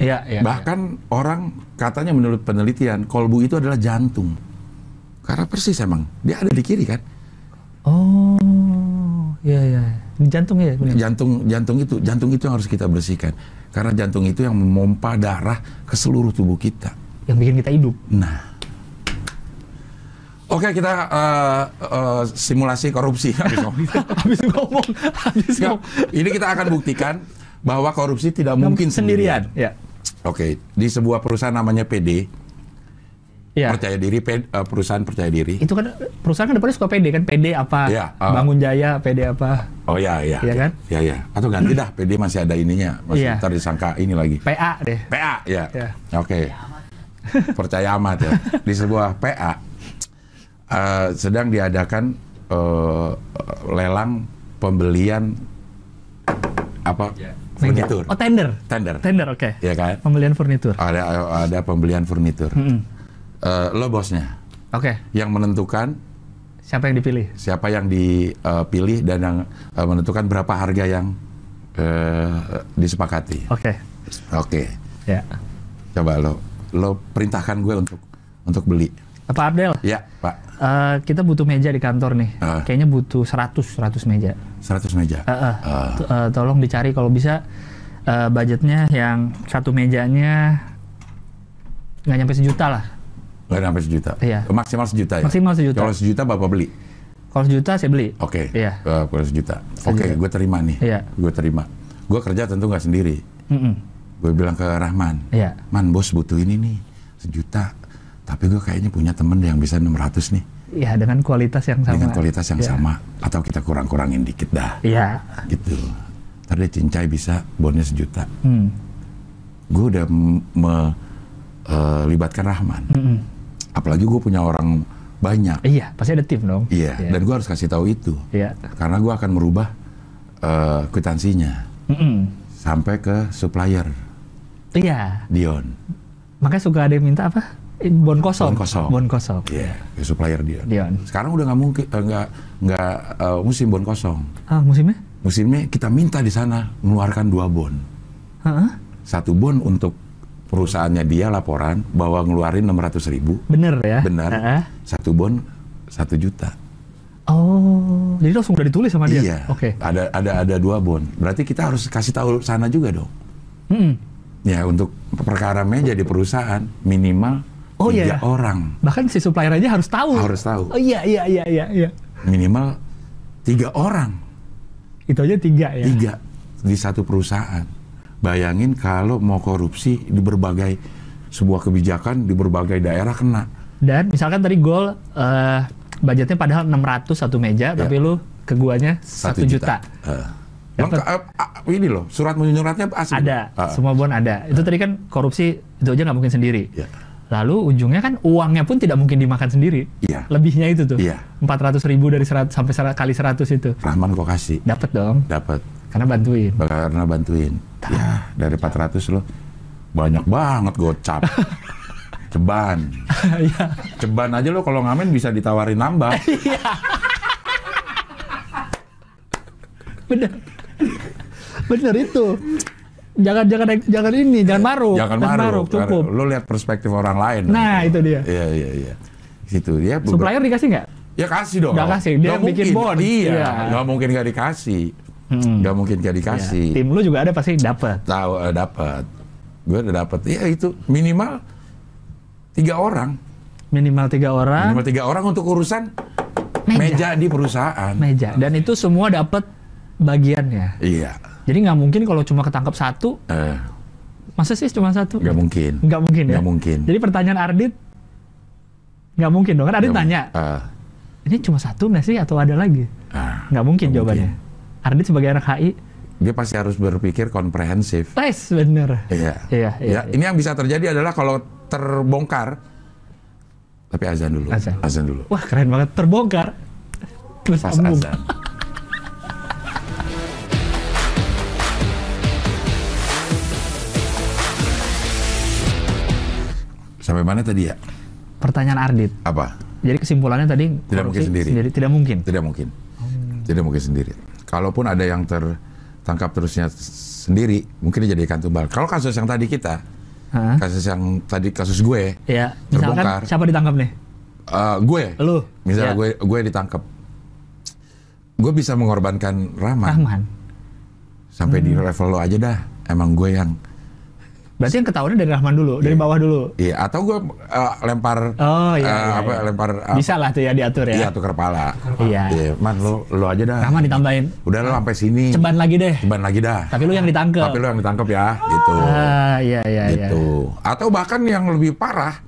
Iya, iya. Bahkan orang katanya menurut penelitian kolbu itu adalah jantung. Karena persis emang dia ada di kiri kan. Oh, iya, iya. Di jantung ya, benar. Jantung jantung itu jantung itu yang harus kita bersihkan. Karena jantung itu yang memompa darah ke seluruh tubuh kita. Yang bikin kita hidup. Nah. Oke, kita eh, eh, simulasi korupsi. Habis ngomong. habis ngomong, habis ngomong. ini kita akan buktikan bahwa korupsi tidak mungkin sendirian. Ya. Oke, di sebuah perusahaan namanya PD, Ya. percaya diri, eh, perusahaan percaya diri. Itu kan perusahaan kan depannya suka PD kan, PD apa? Iya, ah. Bangun Jaya, PD apa? Oh ya, ya. Iya kan? Ya, ya. Atau ganti dah, PD masih ada ininya, masih Iya. ntar disangka ini lagi. PA deh. PA, ya. Ya. Oke. Percaya amat ya. Di sebuah PA eh, sedang diadakan eh, lelang pembelian apa furnitur, Oh, tender. tender, Tender, oke. ya kan? Pembelian furnitur. Ada ada pembelian furnitur. Mm-mm. Eh, lo bosnya Oke. yang menentukan Siapa yang dipilih? siapa yang dipilih dan yang eh, menentukan berapa harga yang eh, disepakati. Oke. Oke, Ya. coba lo lo perintahkan gue untuk untuk beli. Pak Abdel, Ya, Pak. eh, kita butuh meja di kantor nih. Ah. Kayaknya butuh 100 100 meja. 100 meja. Eh, Ah. t- eh, tolong dicari kalau bisa eh, budgetnya yang satu mejanya nggak nyampe sejuta lah. Nggak sampai sejuta. Iya. Maksimal sejuta ya. Maksimal sejuta. Kalau sejuta bapak beli. Kalau sejuta saya beli. Oke, Iya. eh, per sejuta. Oke, Sejuta. gue terima nih. Iya. Gue terima. Gue kerja tentu nggak sendiri. Mm-mm. Gue bilang ke Rahman, Iya. Man bos butuh ini nih, sejuta. Tapi gue kayaknya punya temen yang bisa 600 nih. Ya dengan kualitas yang sama. Dengan kualitas yang Iya. sama. Atau kita kurang-kurangin dikit dah. Iya. Gitu. Ntar dia cincai bisa bonnya sejuta. Hmm. Gue udah melibatkan Rahman. Mm-mm. Apalagi gue punya orang banyak. Iya, pasti ada tim dong. Iya, dan gue harus kasih tahu itu. Iya. Karena gue akan merubah eh, kwitansinya Mm-mm. sampai ke supplier Iya. Dion. Makanya suka ada yang minta apa? Bon kosong. Bon kosong. Bon kosong. Iya, ke supplier Dion. Dion. Sekarang udah nggak mungkin eh, nggak nggak eh, musim bon kosong. Ah, musimnya? Musimnya kita minta di sana mengeluarkan dua bon. Heeh. Satu bon untuk perusahaannya dia laporan bahwa ngeluarin 600 ribu. Bener ya? Benar. Heeh. Satu bon satu juta. Oh, jadi langsung udah ditulis sama dia? Iya. Oke. Ada ada ada dua bon. Berarti kita harus kasih tahu sana juga dong. Mm-mm. Ya untuk perkara meja di perusahaan minimal Oh, tiga iya. orang Bahkan si supplier aja harus tahu. harus tahu. Oh iya, iya, iya, iya. iya. Minimal tiga orang, Itu aja tiga ya? tiga di satu perusahaan. Bayangin kalau mau korupsi di berbagai sebuah kebijakan di berbagai daerah kena. Dan misalkan tadi gol eh, budgetnya padahal 600 satu meja, tapi lu ke guanya satu juta. Eh. Dapat. Lengkap, eh, ah, ini loh, surat menyuratnya asli. Ada, Ah, semua bon ada. Itu tadi kan korupsi itu aja nggak mungkin sendiri. Iya. Lalu ujungnya kan uangnya pun tidak mungkin dimakan sendiri. Iya. Lebihnya itu tuh. Iya. 400 ribu dari 100 sampai 100 kali 100 itu. Rahman kok kasih, Dapat dong, dapat karena bantuin. karena bantuin. Ya, dari 400 loh. Banyak banget gocap. Ceban. Iya. Ceban aja lo kalau ngamen bisa ditawarin nambah. Bener. Bener itu. Jangan jangan jangan ini, jangan maruk. Jangan maruk. cukup. Lo lihat perspektif orang lain. Nah, itu dia. Iya, iya, iya. Situ dia. Supplier dikasih nggak? Ya kasih dong. Nggak kasih, dia Nggak bikin mungkin. bon. Iya, Iya. nggak mungkin nggak dikasih. Hmm. Nggak mungkin Iya. dikasih. Tim lu juga ada pasti dapat. Tahu eh, dapat. Gue udah dapat. Iya itu minimal tiga orang. Minimal tiga orang. Minimal tiga orang untuk urusan Meja. meja, di perusahaan. meja dan itu semua dapat bagiannya. Iya. Jadi nggak mungkin kalau cuma ketangkap satu, Eh, masa sih cuma satu? nggak mungkin. Nggak mungkin ya. Nggak mungkin. Jadi pertanyaan Ardit nggak mungkin dong kan Ardit tanya, mungkin. Eh, ini cuma satu nggak sih atau ada lagi? Nggak mungkin Nggak jawabannya. Ardit sebagai anak HI, dia pasti harus berpikir komprehensif. tes bener. Iya. Iya, iya, Ya, Ini yang bisa terjadi adalah kalau terbongkar. Tapi azan dulu. Azan. dulu. Wah keren banget terbongkar. Terus Pas azan. Sampai mana tadi ya? Pertanyaan Ardit. Apa? Jadi kesimpulannya tadi Tidak mungkin korupsi sendiri. Tidak mungkin. Tidak mungkin. Hmm. Tidak mungkin sendiri. Kalaupun ada yang tertangkap terusnya sendiri, mungkin dijadikan tumbal. Kalau kasus yang tadi kita, Hah? kasus yang tadi kasus gue, Ya, misalkan Terbongkar. siapa ditangkap nih? eh, gue, Lu. misalnya Ya. gue gue ditangkap, gue bisa mengorbankan Rahman Rahman. sampai di Hmm. level lo aja dah. Emang gue yang, Berarti yang ketahuannya dari Rahman dulu, dari bawah dulu. iya. Atau gue eh, lempar, Oh iya, eh, iya, apa, iya. lempar, eh, Bisa lah tuh ya diatur ya. iya tukar kepala. Iya. Iya, man lo lo aja dah. Rahman ditambahin. Udah lo sampai sini. Ceban lagi deh. Ceban lagi dah. Tapi lu yang ditangkap. Tapi lo yang ditangkap ya, gitu. Ah, iya iya iya. gitu. Atau bahkan yang lebih parah,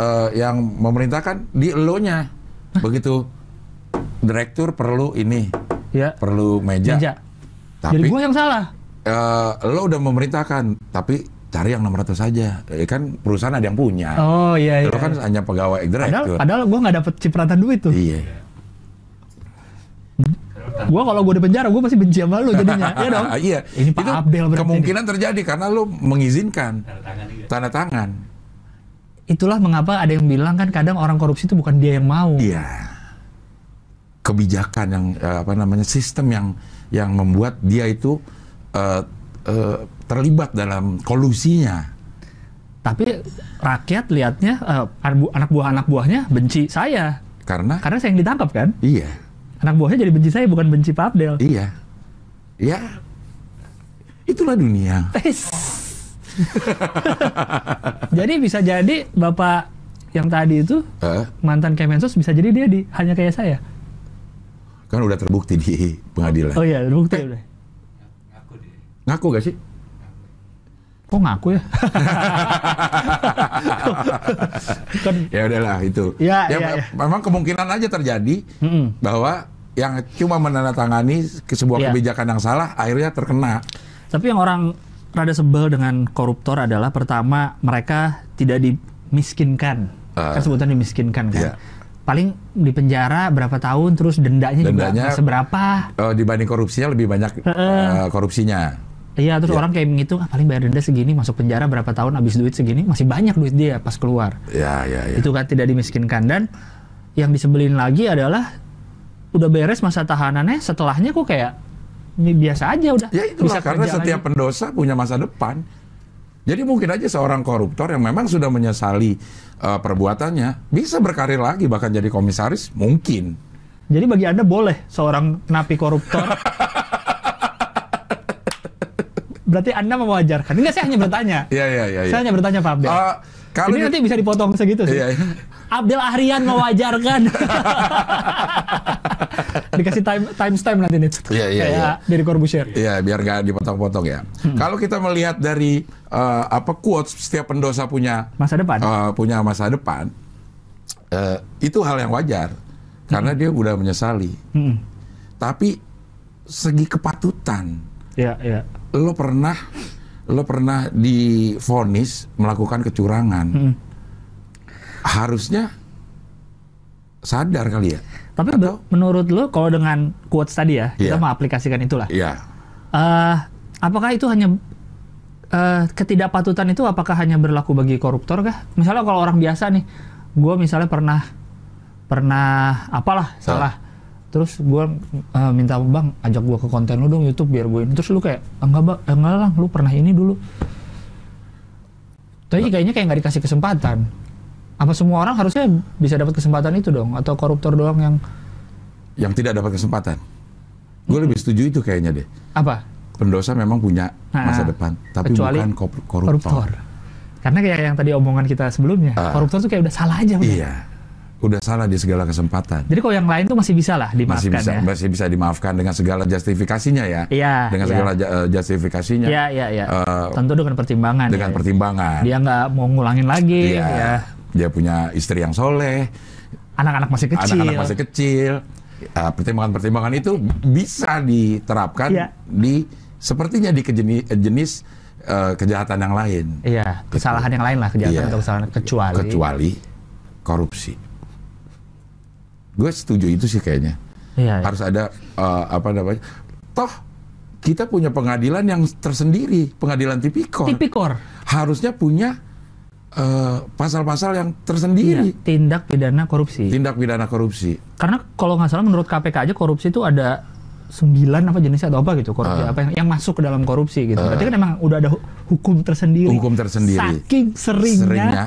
eh, yang memerintahkan di elonya. Begitu direktur perlu ini, Ya. perlu meja. Meja. Tapi Jadi gua yang salah. Eh, lo udah memerintahkan, tapi cari yang 600 saja. Eh, kan perusahaan ada yang punya. Oh iya iya. Lo kan hanya pegawai padahal direktur. padahal gua nggak dapet cipratan duit tuh. Iya. Gua kalau gua di penjara gua pasti benci sama lu jadinya. Iya dong. iya. Ini Pak Itu Abdel berarti kemungkinan terjadi karena lo mengizinkan tanda tangan. Itulah mengapa ada yang bilang kan kadang orang korupsi itu bukan dia yang mau. Iya. Kebijakan yang eh, apa namanya sistem yang yang membuat dia itu eh, terlibat dalam kolusinya. Tapi rakyat lihatnya eh, anak bu- anak buah anak buahnya benci saya Karena karena saya yang ditangkap kan. iya, Anak buahnya jadi benci saya bukan benci Pak Abdel. iya. Ya. Itulah dunia. Jadi bisa jadi Bapak yang tadi itu Eh, mantan Kemensos bisa jadi dia di hanya kayak saya. kan udah terbukti di pengadilan. Oh iya, bukti udah. Ngaku gak sih? Kok ngaku ya? kan Ya udahlah itu. Ya, ya, ya. Memang kemungkinan aja terjadi Mm-mm. bahwa yang cuma menandatangani ke sebuah Ya. kebijakan yang salah akhirnya terkena. Tapi yang orang rada sebel dengan koruptor adalah pertama mereka tidak dimiskinkan. Ah. kan sebutan dimiskinkan kan. Iya. Paling di penjara berapa tahun terus dendanya, juga Dendanya- nggak seberapa. Eh, dibanding korupsinya lebih banyak eh, korupsinya. Iya, terus Iya. orang kayak menghitung ah, paling bayar denda segini, masuk penjara berapa tahun habis duit segini, masih banyak duit dia pas keluar. Ya, ya, ya. Itu kan tidak dimiskinkan dan yang disebelin lagi adalah udah beres masa tahanannya, setelahnya kok kayak ini biasa aja udah. Ya itulah karena kerja setiap lagi. pendosa punya masa depan. Jadi mungkin aja seorang koruptor yang memang sudah menyesali eh, perbuatannya bisa berkarir lagi bahkan jadi komisaris mungkin. Jadi bagi Anda boleh seorang napi koruptor Berarti Anda mewajarkan. Enggak, saya hanya bertanya. Iya iya iya. Saya iya. hanya bertanya Pak Abdel. Eh, kalau Ini di- nanti bisa dipotong segitu sih. Iya, iya. Abdel Ahrian mewajarkan. Dikasih time time stamp nanti nih. Iya, iya, Kayak iya. dari Corbusier. Iya, biar nggak dipotong-potong ya. Hmm. Kalau kita melihat dari eh, apa quotes setiap pendosa punya Masa depan. eh, punya masa depan, eh, itu hal yang wajar karena dia udah menyesali. Hmm. Tapi segi kepatutan, Iya, iya. Lo pernah lo pernah difonis melakukan kecurangan, Hmm. harusnya sadar kali ya. Tapi be- menurut lo kalau dengan quotes tadi ya, kita Iya. mau aplikasikan itulah. Iya. Eh, apakah itu hanya eh, ketidakpatutan itu apakah hanya berlaku bagi koruptor kah? Misalnya kalau orang biasa nih, gue misalnya pernah pernah apalah salah, terus gue eh, minta bang ajak gue ke konten lu dong YouTube biar gue ini, terus lu kayak enggak bang, eh, enggak lah, lu pernah ini dulu. Tapi kayaknya kayak nggak dikasih kesempatan. Apa semua orang harusnya bisa dapat kesempatan itu dong? Atau koruptor doang yang Yang tidak dapat kesempatan. Gue lebih setuju itu kayaknya deh. apa? pendosa memang punya Nah, masa depan, tapi kecuali bukan kor- koruptor. Karena kayak yang tadi omongan kita sebelumnya, Ah. koruptor tuh kayak udah salah aja. Iya, udah salah di segala kesempatan. Jadi kalau yang lain tuh masih bisa lah Masih dimaafkan bisa, ya. masih bisa dimaafkan dengan segala justifikasinya ya. Iya, Dengan iya. segala eh, justifikasinya. Iya, iya, iya. Eh, Tentu dengan pertimbangan. dengan ya. pertimbangan. Dia nggak mau ngulangin lagi, Iya. ya. Dia punya istri yang soleh, Anak-anak masih kecil. anak-anak masih kecil. Eh, pertimbangan-pertimbangan itu bisa diterapkan Iya. di sepertinya di kejeni- jenis eh, kejahatan yang lain. Iya, kesalahan yang lain lah, kejahatan Iya. atau kesalahan kecuali. kecuali korupsi. Gue setuju itu sih kayaknya. Iya, iya. Harus ada eh, apa namanya? Toh kita punya pengadilan yang tersendiri, pengadilan tipikor. Tipikor. Harusnya punya eh, pasal-pasal yang Iya, tersendiri. tindak pidana korupsi. Tindak pidana korupsi. Karena kalau nggak salah menurut KPK aja korupsi itu ada sembilan apa jenisnya atau apa gitu korupsi Ah. apa yang, yang masuk ke dalam korupsi gitu. Berarti kan emang udah ada hu- hukum tersendiri. Hukum tersendiri. Saking seringnya. Seringnya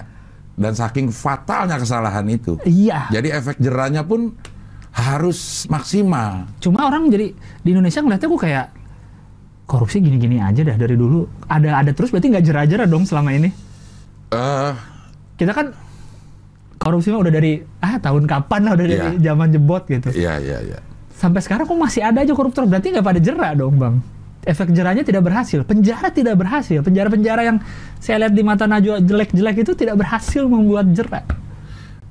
dan saking fatalnya kesalahan itu. Iya. Jadi efek jerahnya pun harus maksimal. Cuma orang jadi di Indonesia ngeliatnya kok kayak korupsi gini-gini aja dah dari dulu. Ada ada terus berarti nggak jerah-jerah dong selama ini. Eh, Kita kan korupsi mah udah dari ah tahun kapan lah udah dari Iya. zaman jebot gitu. iya iya iya. Sampai sekarang kok masih ada aja koruptor berarti nggak pada jerah dong bang. Efek jerahnya tidak berhasil, penjara tidak berhasil, penjara-penjara yang saya lihat di mata Najwa jelek-jelek itu tidak berhasil membuat jerah.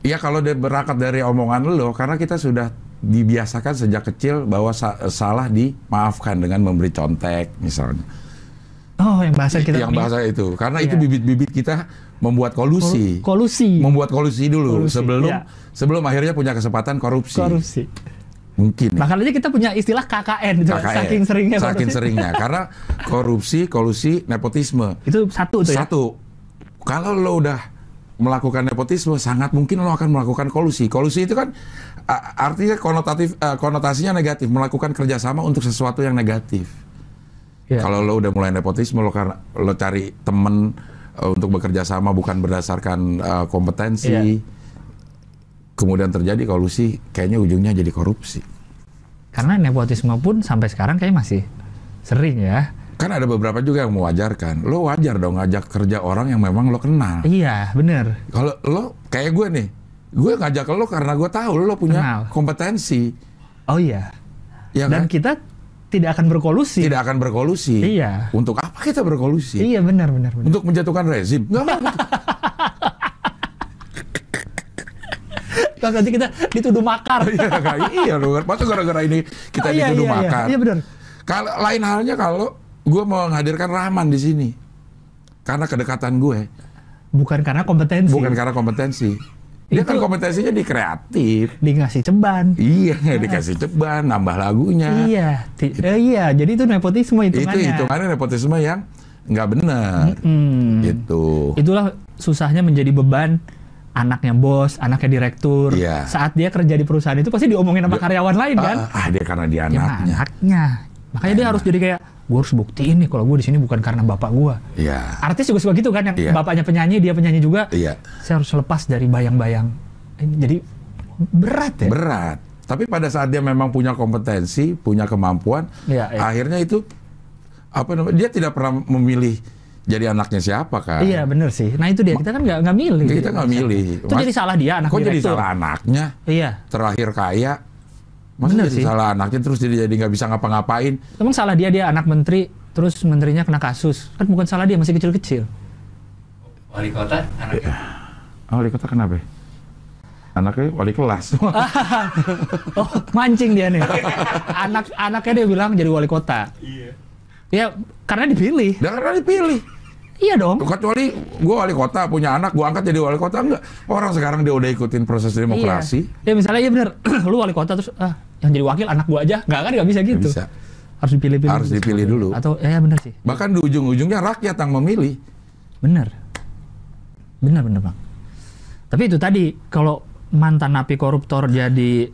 Iya kalau dia berangkat dari omongan lo, karena kita sudah dibiasakan sejak kecil bahwa sa- salah dimaafkan dengan memberi contek misalnya. Oh, yang bahasa kita yang bahasa itu, karena itu Iya. bibit-bibit kita membuat kolusi, kol- kolusi, membuat kolusi dulu Kolusi, sebelum iya. sebelum akhirnya punya kesempatan korupsi. korupsi. Mungkin. ya. Bahkan aja kita punya istilah KKN, KKN. saking seringnya. Saking korupsi. seringnya, karena korupsi, kolusi, nepotisme. Itu satu tuh ya. Satu, kalau lo udah melakukan nepotisme, sangat mungkin lo akan melakukan kolusi. Kolusi itu kan artinya konotatif, konotasinya negatif, melakukan kerjasama untuk sesuatu yang negatif. Iya. Kalau lo udah mulai nepotisme, lo karena lo cari temen eh, untuk bekerja sama bukan berdasarkan eh, kompetensi, Iya. Kemudian terjadi kolusi, kayaknya ujungnya jadi korupsi. Karena nepotisme pun sampai sekarang kayak masih sering ya. kan ada beberapa juga yang mewajarkan. Lo wajar dong ngajak kerja orang yang memang lo kenal. Iya, bener. Kalau lo kayak gue nih, gue ngajak lo karena gue tahu lo punya Kenal. kompetensi, Oh iya. ya Dan kan? kita tidak akan berkolusi. Tidak akan berkolusi. Iya. Untuk apa kita berkolusi? Iya, benar, benar, benar. Untuk menjatuhkan rezim? Nggak mau. Terus nanti kita dituduh makar. Iya, iya lo. Masa gara-gara ini kita Oh, iya, dituduh iya, iya. makan? Iya, benar. Kalau lain halnya kalau gue mau menghadirkan Rahman di sini, karena kedekatan gue, Bukan karena kompetensi. bukan karena kompetensi. Dia kan Itu- kompetensinya di kreatif. Di ngasih ceban. Iya, dikasih ceban, nambah lagunya. Iya, eh, iya. Jadi itu nepotisme Itu hitungannya. hitungannya nepotisme yang nggak benar. Hmm. Gitu. Itulah susahnya menjadi beban anaknya bos, anaknya direktur. Iya. Saat dia kerja di perusahaan itu pasti diomongin sama karyawan lain kan. Ah, ah, dia karena dia Ya, anaknya. anaknya. Makanya dia harus jadi kayak gue harus buktiin nih kalau gue di sini bukan karena bapak gue. Iya. Artis juga suka gitu kan, yang Iya. bapaknya penyanyi, dia penyanyi juga. Iya. Saya harus lepas dari bayang-bayang. Ini jadi berat ya. Berat. Tapi pada saat dia memang punya kompetensi, punya kemampuan, Iya, iya. akhirnya itu apa namanya? Dia tidak pernah memilih jadi anaknya siapa kan? Iya bener sih. Nah itu dia kita kan nggak nggak milih. Kita nggak milih. Itu jadi salah dia anak Kok jadi direktur. salah anaknya? Iya. Terakhir kaya, masa Bener jadi sih. salah anaknya terus jadi jadi nggak bisa ngapa-ngapain? Emang salah dia dia anak menteri terus menterinya kena kasus kan bukan salah dia masih kecil-kecil. wali kota anaknya Oh, wali kota kenapa? ya? Anaknya wali kelas. Oh mancing dia nih. Anak anaknya dia bilang jadi wali kota. iya Ya karena dipilih. Dan karena dipilih. Iya dong. Kecuali gue wali kota punya anak, gue angkat jadi wali kota enggak. Orang sekarang dia udah ikutin proses demokrasi. Iya. Ya misalnya iya bener. Lu wali kota terus ah yang jadi wakil anak gua aja. Nggak kan nggak bisa gitu. bisa. Harus dipilih-pilih. Harus dipilih dulu. Atau ya bener sih. Bahkan di ujung-ujungnya rakyat yang memilih. Bener. Bener bener bang. Tapi itu tadi kalau mantan napi koruptor jadi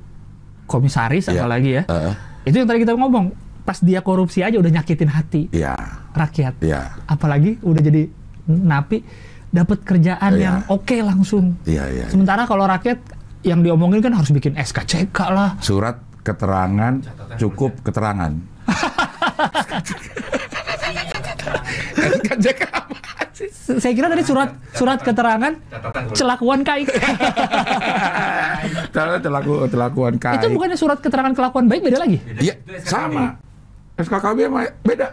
komisaris Iya. apalagi ya. Eh, Itu yang tadi kita ngomong. Pas dia korupsi aja udah nyakitin hati Iya, rakyat. iya, Apalagi udah jadi napi dapat kerjaan Iya. yang oke langsung. iya, iya. Sementara kalau rakyat yang diomongin kan harus bikin SKCK lah. Surat keterangan Catatan cukup keterangan. SKJK apa sih? S- Saya kira tadi surat surat keterangan celakuan kai. Telakuan kai. itu bukannya surat keterangan kelakuan baik beda lagi? Iya, sama. SKKB sama beda.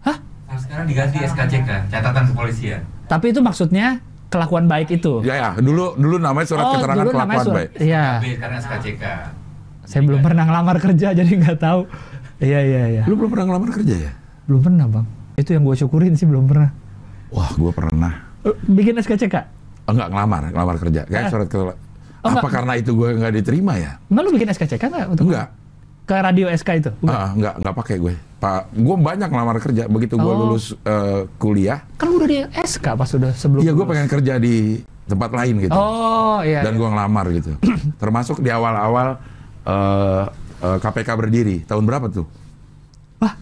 Hah? Nah, sekarang diganti SKCK catatan kepolisian Tapi itu maksudnya kelakuan baik itu. Ya, ya. Dulu dulu namanya surat Oh, keterangan dulu kelakuan surat- baik. Iya. Sekarang SKCK Saya belum pernah ngelamar kerja jadi nggak tahu. Iya iya iya. Lu belum pernah ngelamar kerja ya? Belum pernah bang. Itu yang gue syukurin sih belum pernah. Wah, gue pernah. Eh, Bikin SKCK? Enggak ngelamar, ngelamar kerja. Kayak Eh. surat ke Oh, Apa enggak. karena itu gue nggak diterima ya? Enggak lu bikin SKCK nggak? Untuk Enggak. Ke radio SK itu? Bukan? Ah, enggak, enggak pakai gue. Pak, gue banyak ngelamar kerja. Begitu gue Oh. lulus eh, kuliah, Kan udah di SK pas sudah sebelum. iya gue pengen kerja di tempat lain gitu. Oh iya. Dan gue ngelamar gitu. Termasuk di awal-awal eh, eh, KPK berdiri. Tahun berapa tuh? Wah,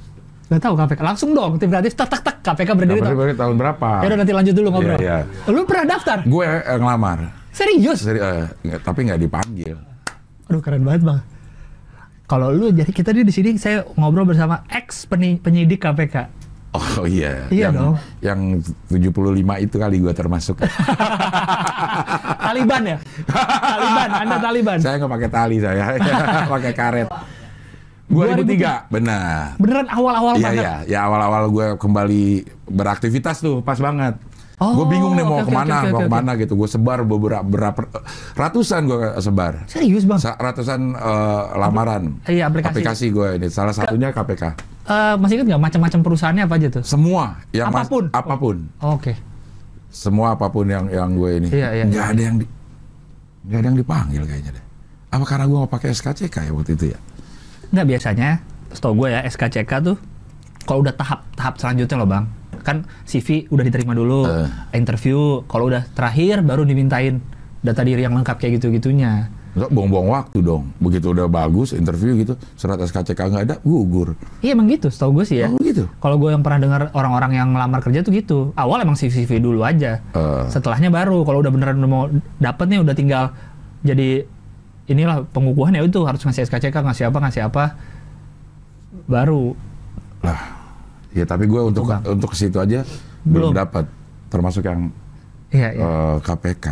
nggak tahu KPK. Langsung dong tim kreatif tak tak tak KPK berdiri. KPK berdiri tahun berapa? Ya udah nanti lanjut dulu ngobrol. Iya, Lu pernah daftar? Gue eh, ngelamar. Serius? Seri- nggak- tapi nggak dipanggil. Aduh keren banget bang. Kalau lu jadi kita di sini saya ngobrol bersama ex penyidik KPK. Oh iya. Iya yang, dong. Yang 75 itu kali gue termasuk. Taliban ya? Taliban, Anda Taliban. saya nggak pakai tali saya, pakai karet. 2003, benar. Beneran awal-awal Iya banget. iya, ya awal-awal gue kembali beraktivitas tuh pas banget. Oh, gue bingung nih mau oke, ke mana, oke, mau oke, ke mana gitu. Gue sebar beberapa berapa ratusan gue sebar, Serius bang? Sa- ratusan eh, lamaran. Iya, aplikasi. gue ini. Salah satunya KPK. Eh, masih ingat nggak macam-macam perusahaannya apa aja tuh? Semua yang mas- Apa pun? apa pun, Oke. semua apa pun yang yang gue ini. Iya, iya, Nggak ada yang di, nggak ada yang dipanggil kayaknya deh. Apa karena gue nggak pakai SKCK ya waktu itu ya? Nggak biasanya, setahu gue ya SKCK tuh kalau udah tahap tahap selanjutnya loh bang, kan CV udah diterima dulu, Eh. interview, kalau udah terakhir baru dimintain data diri yang lengkap kayak gitu-gitunya. Nggak buang-buang waktu dong. Begitu udah bagus interview gitu, surat SKCK nggak ada, gugur. Iya emang gitu, setahu gue sih ya. Oh gitu. Kalau gue yang pernah dengar orang-orang yang ngelamar kerja tuh gitu, awal emang CV CV dulu aja, Eh. setelahnya baru kalau udah beneran udah mau dapet nih udah tinggal jadi inilah pengukuhan ya itu harus ngasih SKCK ngasih apa ngasih apa baru Lah, Ya tapi gue untuk Bang. untuk ke situ aja Belum. belum dapat, termasuk yang Iya, iya. eh, KPK.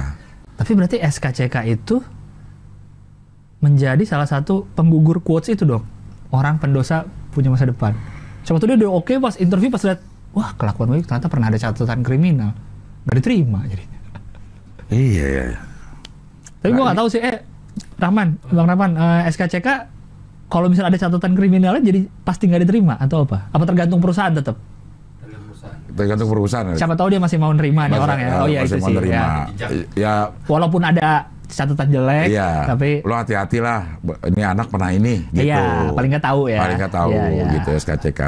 Tapi berarti SKCK itu menjadi salah satu penggugur quotes itu dong. Orang pendosa punya masa depan. Coba tuh dia udah oke pas interview pas lihat, wah kelakuan gue ternyata pernah ada catatan kriminal. Gak diterima jadi. Iya ya. Tapi gue gak tahu sih, eh Rahman, Bang Rahman, eh, SKCK kalau misalnya ada catatan kriminalnya jadi pasti nggak diterima atau apa? Apa tergantung perusahaan tetap? Tergantung perusahaan. Tergantung perusahaan. Siapa tahu dia masih mau nerima nih orang ya. Oh iya masih itu mau sih. nerima. Ya. Ya, Walaupun ada catatan jelek, iya. tapi lo hati-hati lah. Ini anak pernah ini. Gitu. Iya, paling nggak tahu ya. Paling nggak tahu Iya, iya. gitu SKCK.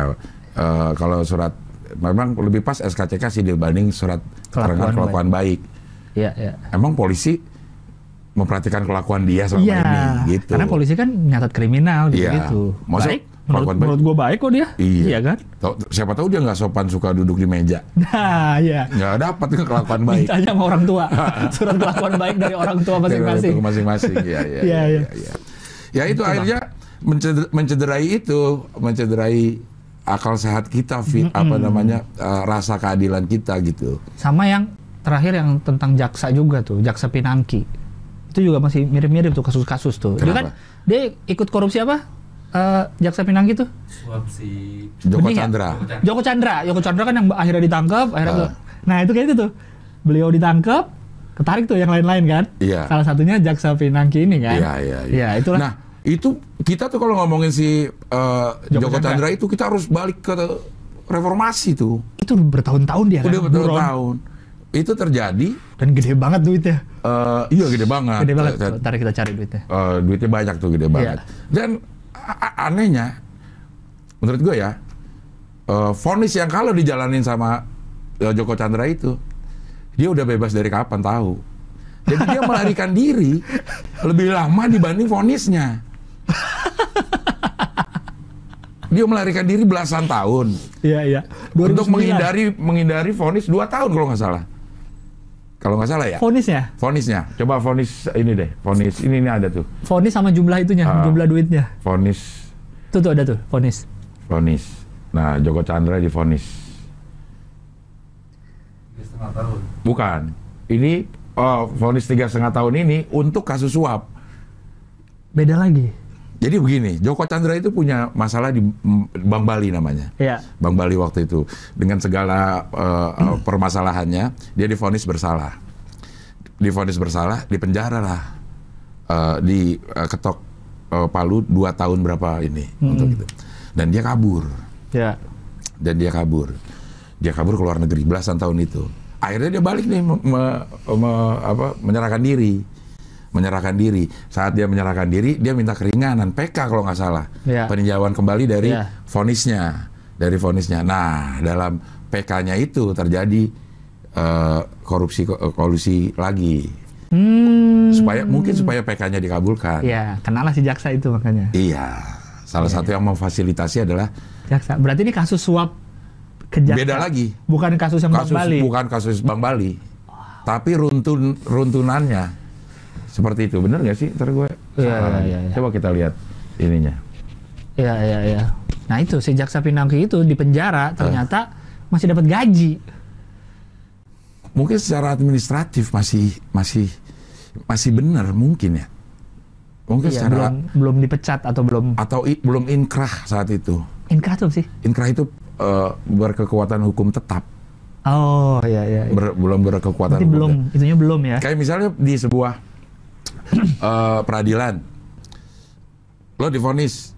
Eh, kalau surat memang lebih pas SKCK sih dibanding surat keterangan Kelakuan kelakuan baik. Iya, iya. Emang polisi memperhatikan kelakuan dia selama Iya, ini gitu. karena polisi kan nyatat kriminal gitu. Iya. gitu. Masa baik, menurut, baik? menurut gue baik kok dia. Iya. kan? Tahu- siapa tahu dia nggak sopan suka duduk di meja. Nah, iya. Nggak dapat ke kelakuan baik. Mintanya sama orang tua. Surat kelakuan baik dari orang tua masing-masing. Masing-masing. Iya, iya. Iya, iya. iya. Ya itu akhirnya menceder- mencederai itu, mencederai akal sehat kita, fi- apa namanya eh, rasa keadilan kita gitu. Sama yang terakhir yang tentang jaksa juga tuh, jaksa Pinangki. Itu juga masih mirip-mirip tuh kasus-kasus tuh. Dia kan Kenapa? dia ikut korupsi apa? Eh, jaksa Pinangki tuh? Suap si Joko Benih ya? Chandra. Joko Chandra. Joko Chandra, Joko Chandra kan yang akhirnya ditangkap, akhirnya ke- nah itu kayak itu tuh. Beliau ditangkap, ketarik tuh yang lain-lain kan? Iya. Salah satunya jaksa Pinangki ini kan? Iya, iya, Iya, itulah. Nah, itu kita tuh kalau ngomongin si eh, Joko Joko, Chandra. Chandra itu kita harus balik ke reformasi tuh. itu bertahun-tahun dia Udah kan? bertahun-tahun. Itu terjadi Dan gede banget duitnya. eh, iya gede banget. Gede banget. Ntar kita cari duitnya. eh, duitnya banyak tuh gede banget. Iya. Dan a- a- anehnya, menurut gue ya, eh, vonis yang kalau dijalanin sama eh, Joko Chandra itu, dia udah bebas dari kapan tahu. Jadi dia melarikan diri lebih lama dibanding vonisnya. Dia melarikan diri belasan tahun Iya, iya. untuk 2009. menghindari menghindari vonis dua tahun kalau nggak salah. Kalau nggak salah ya. Vonisnya? Vonisnya, coba vonis ini deh, vonis ini ini ada tuh, Vonis sama jumlah itunya, Ah. jumlah duitnya. vonis, Tuh tuh ada tuh, vonis. vonis. Nah, Joko Chandra di vonis. Tiga setengah tahun. Bukan, ini oh, vonis tiga setengah tahun ini untuk kasus suap. Beda lagi. Jadi begini, Joko Chandra itu punya masalah di Bank Bali namanya. Iya. Bank Bali waktu itu dengan segala eh, permasalahannya dia difonis bersalah. Difonis bersalah, dipenjara lah. Eh, di eh, ketok eh, Palu dua tahun berapa ini untuk itu. Dan dia kabur. Ya. Dan dia kabur. Dia kabur ke luar negeri belasan tahun itu. Akhirnya dia balik nih me- me- me- apa, menyerahkan diri. Menyerahkan diri. Saat dia menyerahkan diri, dia minta keringanan PK kalau nggak salah. Iya. Peninjauan kembali dari Iya. vonisnya, dari vonisnya. Nah, dalam PK-nya itu terjadi eh, korupsi ko- kolusi lagi. Hmm. Supaya mungkin supaya PK-nya dikabulkan. Ya, kenalah si jaksa itu makanya. Iya. Salah satu yang memfasilitasi adalah Jaksa. Berarti ini kasus suap ke jaksa. beda lagi. Bukan kasus yang kasus Bang Bali. bukan kasus Bang Bali. Tapi runtun runtunannya seperti itu. Bener nggak sih? Ntar gue lagi. iya, iya. Coba kita lihat ininya. Iya, iya, iya. Nah itu si jaksa Pinangki itu di penjara ternyata masih dapat gaji. Mungkin secara administratif masih masih masih benar mungkin ya. Mungkin Iya, secara belum belum dipecat atau belum atau i- belum inkrah saat itu. inkrah tuh sih. Inkrah itu eh, berkekuatan hukum tetap, Oh, iya, iya. iya. ber- belum berkekuatan Berarti hukum belum, itunya belum ya. Kayak misalnya di sebuah eh, peradilan, lo divonis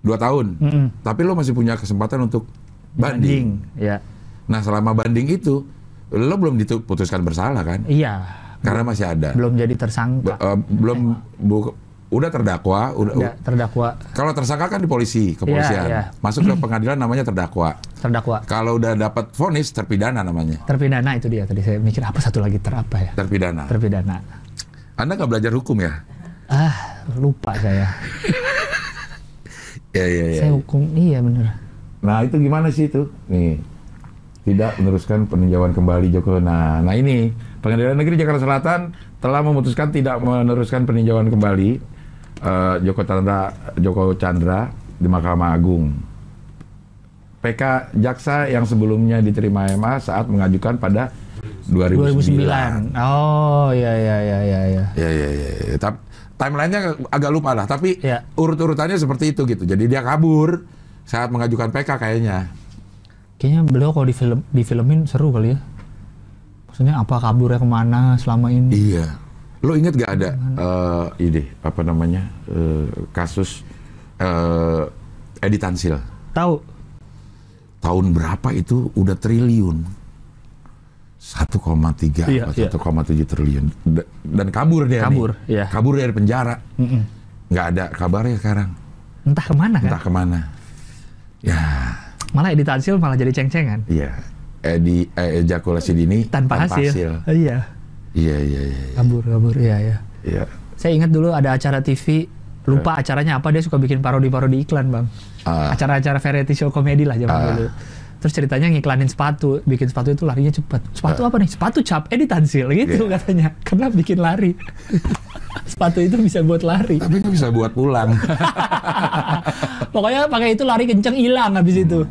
dua tahun, Mm-mm. tapi lo masih punya kesempatan untuk banding. Ya. Nah selama banding itu, lo belum diputuskan bersalah kan? Iya. Karena masih ada. Belum jadi Be- tersangka. eh, belum bu- udah terdakwa, udah. Ya, terdakwa, Kalau tersangka kan di polisi, kepolisian. iya. Masuk ke pengadilan namanya terdakwa. terdakwa. Kalau udah dapat vonis terpidana namanya. Terpidana itu dia tadi saya mikir apa satu lagi ter apa ya? Terpidana. Terpidana. Anda nggak belajar hukum ya? Ah, lupa saya. Ya ya ya. Saya hukum iya bener. Nah itu gimana sih itu? Nih tidak meneruskan peninjauan kembali Joko. Nah, nah ini Pengadilan Negeri Jakarta Selatan telah memutuskan tidak meneruskan peninjauan kembali eh, Joko Chandra Joko Chandra di Mahkamah Agung. PK jaksa yang sebelumnya diterima MA saat mengajukan pada 2009. 2009. Oh, iya iya iya iya iya. Ya ya ya. ya. Tapi timelinenya agak lupa lah. Tapi Ya. urut-urutannya seperti itu gitu. Jadi dia kabur saat mengajukan PK kayaknya. Kayaknya beliau kalau di film di filmin seru kali ya. Maksudnya apa kaburnya ke mana selama ini? Iya. Lo inget gak ada eh ini apa namanya eh, kasus eh Edi Tansil? Tahu? Tahun berapa itu udah triliun? 1,3 Iya, atau iya. 1,7 triliun Da- dan kabur dia Kabur, nih. iya. kabur dari penjara Mm-mm. nggak ada kabarnya sekarang Entah ke mana kan? entah ke mana ya Malah Edi Tansil malah jadi ceng-cengan. iya Edi eh, ejakulasi dini Tanpa, hasil. Iya. iya iya iya iya. Kabur, kabur. Iya, iya. iya Saya ingat dulu ada acara TV, lupa acaranya apa, dia suka bikin parodi-parodi iklan, Bang. Ah. Acara-acara variety show komedi lah zaman Ah. dulu. Terus ceritanya ngiklanin sepatu, bikin sepatu itu larinya cepat. Sepatu Ah. apa nih? Sepatu cap, Edi Tansil gitu Iya. katanya. Karena bikin lari. sepatu itu bisa buat lari. tapi nggak bisa buat pulang Pokoknya pakai itu lari kenceng hilang habis itu.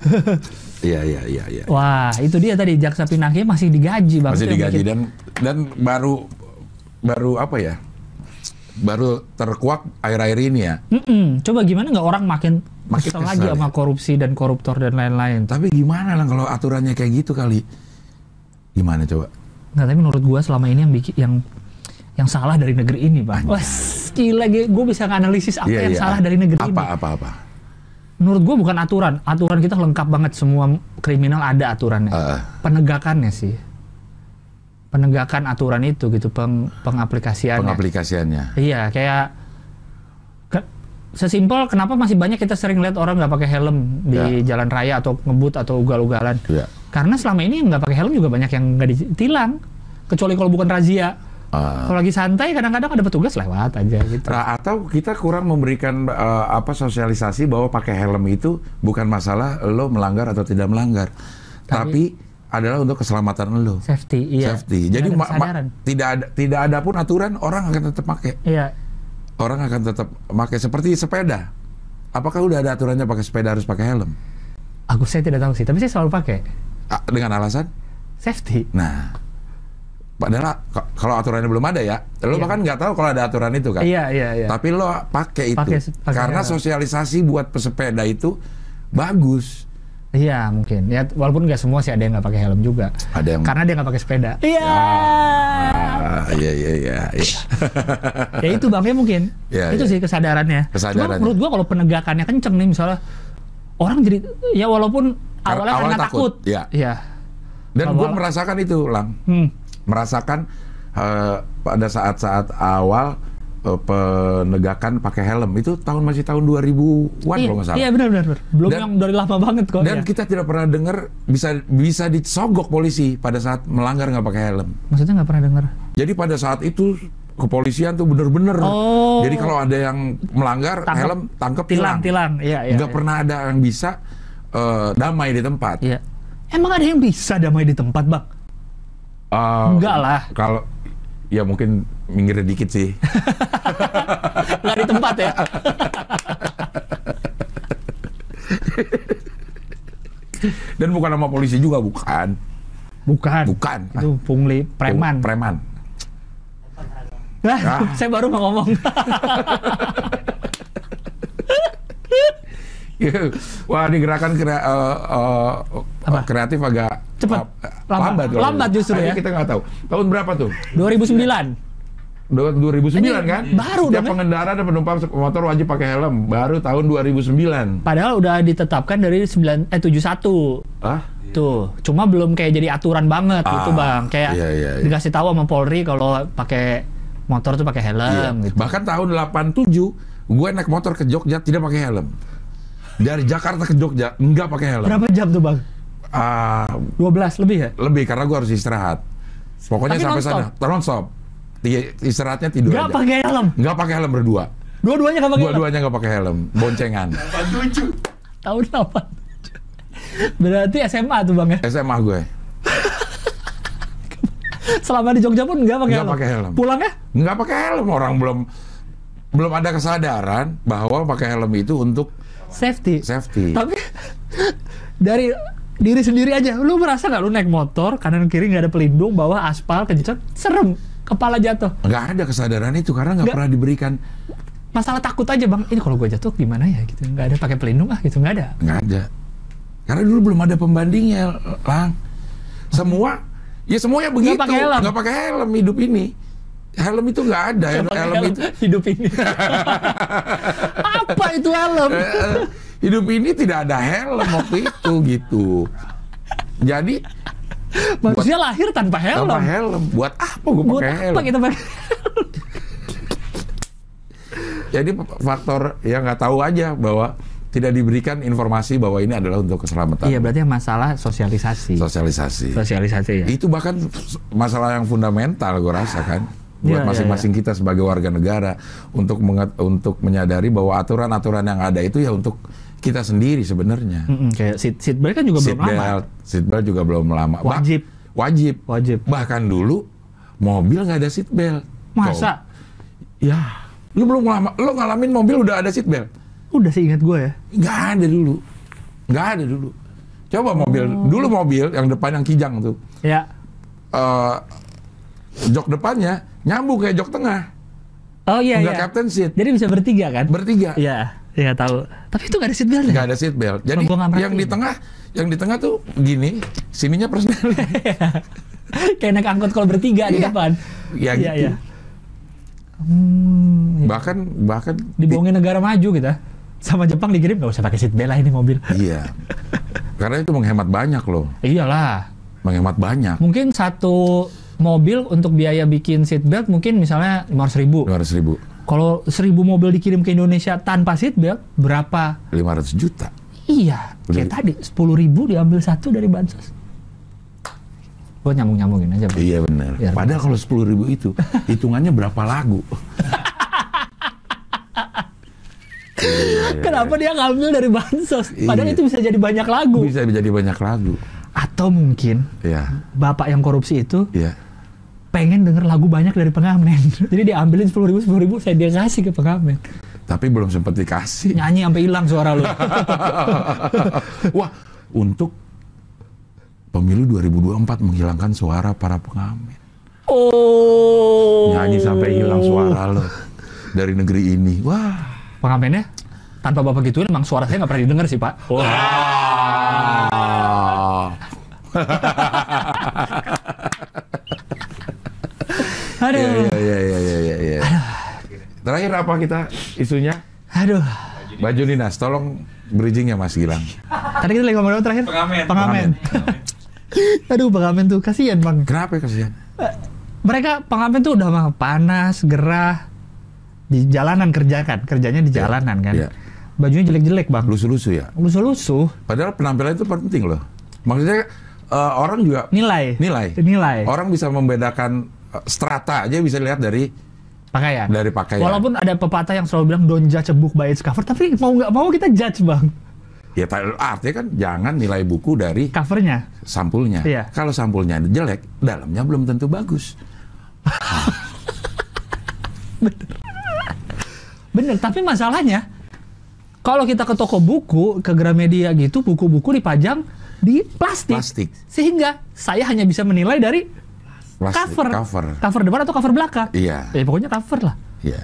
iya iya iya iya Wah, itu dia tadi jaksa pinangki masih digaji, Bang. masih Itu digaji dan dan baru baru apa ya baru terkuak akhir-akhir ini ya Mm-mm. Coba gimana nggak orang makin, Makin kesel lagi ya. sama korupsi dan koruptor dan lain-lain. tapi gimana lah kalau aturannya kayak gitu kali gimana coba Nggak, tapi menurut gua selama ini yang bikin yang yang salah dari negeri ini, Bang. Wah, gila gue bisa nganalisis apa Iya, yang iya. salah dari negeri apa ini. apa apa Menurut gua bukan aturan. Aturan kita lengkap banget semua kriminal ada aturannya. Eh, Penegakannya sih. Penegakan aturan itu gitu, peng, pengaplikasiannya. pengaplikasiannya Iya, kayak sesimpel kenapa masih banyak kita sering lihat orang nggak pakai helm di jalan raya atau ngebut atau ugal-ugalan. ya Karena selama ini yang nggak pakai helm juga banyak yang nggak ditilang. Kecuali kalau bukan razia. Eh, Kalau lagi santai kadang-kadang ada petugas lewat aja gitu. Nah, atau kita kurang memberikan eh, apa sosialisasi bahwa pakai helm itu bukan masalah lo melanggar atau tidak melanggar, tapi, adalah untuk keselamatan lo, Safety, iya. safety. Jadi ada ma- kesadaran. tidak ada tidak ada pun aturan orang akan tetap pakai, Iya. Orang akan tetap pakai seperti sepeda. Apakah udah ada aturannya pakai sepeda harus pakai helm? Aku saya tidak tahu sih, tapi saya selalu pakai Ah, Dengan alasan? safety. Nah, padahal kalau aturannya belum ada ya, lo Iya. bahkan nggak tahu kalau ada aturan itu kan. Iya, iya, iya. Tapi lo pakai itu Pakai- pakai karena helm. sosialisasi buat pesepeda itu bagus. Iya mungkin. Ya walaupun nggak semua sih ada yang nggak pakai helm juga. Ada yang Karena dia nggak pakai sepeda. Iya. Ah, iya iya iya. iya. ya itu bang ya mungkin. Iya, itu iya. sih kesadarannya. Kesadarannya. Cuma menurut gua kalau penegakannya kenceng nih misalnya orang jadi ya walaupun Karena awalnya awalnya karena takut, takut. iya. Iya. Dan gue merasakan itu, Lang. Hmm. Merasakan eh, pada saat-saat awal eh, penegakan pakai helm itu tahun masih tahun 2000-an Iya, kalau nggak salah. iya benar benar. Belum Dan- yang dari lama banget kok. Dan ya. kita tidak pernah dengar bisa bisa disogok polisi pada saat melanggar nggak pakai helm. Maksudnya nggak pernah dengar. Jadi pada saat itu kepolisian tuh bener-bener. Oh. Jadi kalau ada yang melanggar Tangkep. helm tangkep Tilang, tilang. Iya, iya. Nggak iya. pernah ada yang bisa eh, damai di tempat. Iya. Emang ada yang bisa damai di tempat, Bang? Eh, Enggak lah. Kalau ya mungkin minggir dikit sih. Nggak di tempat ya? Dan bukan nama polisi juga bukan. Bukan. Bukan. Itu pungli preman. Preman. Nah, Ah. saya baru mau ngomong. Wah, ini gerakan krea- eh, eh, Apa? kreatif agak Cepet. eh, Lambat. lambat. Lambat justru ya. Kita nggak tahu. Tahun berapa tuh? 2009. Du- 2009 Ini kan? baru Setiap dong, ya? pengendara dan penumpang motor wajib pakai helm. Baru tahun 2009. Padahal udah ditetapkan dari 9 eh 71. Ah? Tuh, cuma belum kayak jadi aturan banget gitu, Ah, Bang. Kayak iya, iya, iya. dikasih tahu sama Polri kalau pakai motor tuh pakai helm Iya. gitu. Bahkan tahun 87 gue naik motor ke Jogja tidak pakai helm. Dari Jakarta ke Jogja nggak pakai helm. Berapa jam tuh, Bang? Ah, 12 lebih ya? lebih karena gue harus istirahat. Pokoknya Tapi sampai nonstop? sana non-stop. Ti- Istirahatnya tidur Gak aja. pakai helm. Nggak pakai helm berdua. Dua-duanya gak pakai helm. Dua-duanya nggak pakai helm. Boncengan. Tahun 8. Berarti SMA tuh, Bang ya. SMA gue. Selama di Jogja pun nggak pakai Nggak helm. pakai helm. Pulangnya? Nggak pakai helm. Orang belum belum ada kesadaran bahwa pakai helm itu untuk Safety. safety. Tapi dari diri sendiri aja. Lu merasa nggak lu naik motor kanan kiri nggak ada pelindung, bawah aspal kenceng, serem, kepala jatuh. nggak ada kesadaran itu karena nggak Nggak. pernah diberikan Masalah takut aja bang. Ini kalau gue jatuh gimana ya gitu. Nggak ada pakai pelindung ah gitu nggak ada. nggak ada karena dulu belum ada pembandingnya lang semua ya semuanya begitu pakai helm. nggak pakai helm hidup ini helm itu nggak ada Nggak helm, helm helm itu hidup ini. Apa itu helm? Eh, hidup ini tidak ada helm waktu itu gitu jadi Manusia lahir tanpa helm. tanpa helm buat apa gue Buat pakai helm apa kita pakai? jadi faktor yang nggak tahu aja bahwa tidak diberikan informasi bahwa ini adalah untuk keselamatan Iya berarti masalah sosialisasi. sosialisasi Sosialisasi ya. itu bahkan masalah yang fundamental gue rasa kan buat Iya, iya, masing-masing kita sebagai warga negara untuk untuk menyadari bahwa aturan-aturan yang ada itu ya untuk kita sendiri sebenarnya Mm-mm, kayak seat, seat belt kan juga seat belum lama. belt seat belt juga belum lama Bah- Wajib. wajib Wajib. bahkan dulu mobil nggak ada seat belt Masa? ya lu belum lama lu ngalamin mobil udah ada seat belt Udah sih ingat gue ya. nggak ada dulu nggak ada dulu coba mobil Oh. dulu mobil yang depan yang kijang tuh Ya. eh, jok depannya nyambung kayak jok tengah Oh iya nggak iya. captain seat Jadi bisa bertiga kan? bertiga Iya, iya tahu. Tapi itu gak ada seat belt ya? nggak ada seat belt jadi nggak yang di tengah yang di tengah tuh gini sininya persneling Kayak naik angkot kalau bertiga di Iya. depan. ya Iya, gitu iya. Hmm, bahkan bahkan dibohongin negara maju kita. Sama Jepang dikirim nggak usah pakai seat belt lah ini mobil. iya karena itu menghemat banyak loh Iyalah. menghemat banyak Mungkin satu mobil untuk biaya bikin seat belt mungkin misalnya 500 ribu. 500 ribu Kalau 1000 mobil dikirim ke Indonesia tanpa seat belt berapa? 500 juta Iya, kayak tadi 10 ribu diambil satu dari bansos. Gue nyambung nyambungin aja. Bang. iya benar Iya. padahal kalau 10 ribu itu hitungannya berapa lagu Iya, Kenapa dia ngambil dari bansos? Padahal Iya. itu bisa jadi banyak lagu. bisa jadi banyak lagu Atau mungkin ya bapak yang korupsi itu ya pengen denger lagu banyak dari pengamen. Jadi diambilin sepuluh ribu, sepuluh ribu, saya dia kasih ke pengamen. tapi belum sempat dikasih Nyanyi sampai hilang suara lu. Wah, untuk pemilu 2024 menghilangkan suara para pengamen. oh. Nyanyi sampai hilang suara lo dari negeri ini. Wah. Pengamennya tanpa bapak gituin emang suara saya nggak pernah didengar sih pak. Ah. Aduh, Iya, iya, iya, iya, iya, iya. Terakhir apa kita isunya? aduh. Baju dinas, tolong bridgingnya Mas Gilang. Tadi kita lagi ngomong apa terakhir? Pengamen. Pengamen. aduh pengamen tuh kasihan bang. Kenapa ya kasihan? Mereka pengamen tuh udah mah panas, gerah di jalanan kerja kan, kerjanya di Iya, jalanan kan. iya. Bajunya jelek-jelek bang. Lusu-lusu ya? Lusuh-lusuh. Padahal penampilan itu penting loh. Maksudnya eh, orang juga Nilai. nilai. Nilai. Orang bisa membedakan eh, strata aja bisa lihat dari Pakaian. dari pakaian. Walaupun ada pepatah yang selalu bilang don't judge a book by its cover, tapi mau nggak mau kita judge bang Ya artinya kan jangan nilai buku dari covernya. sampulnya. Iya. Kalau sampulnya jelek, dalamnya belum tentu bagus. Bener, tapi masalahnya kalau kita ke toko buku, ke Gramedia gitu, buku-buku dipajang di plastik. Plastik. Sehingga saya hanya bisa menilai dari Plastik, cover. Cover. depan atau cover belakang. Iya. Ya pokoknya cover lah. Iya.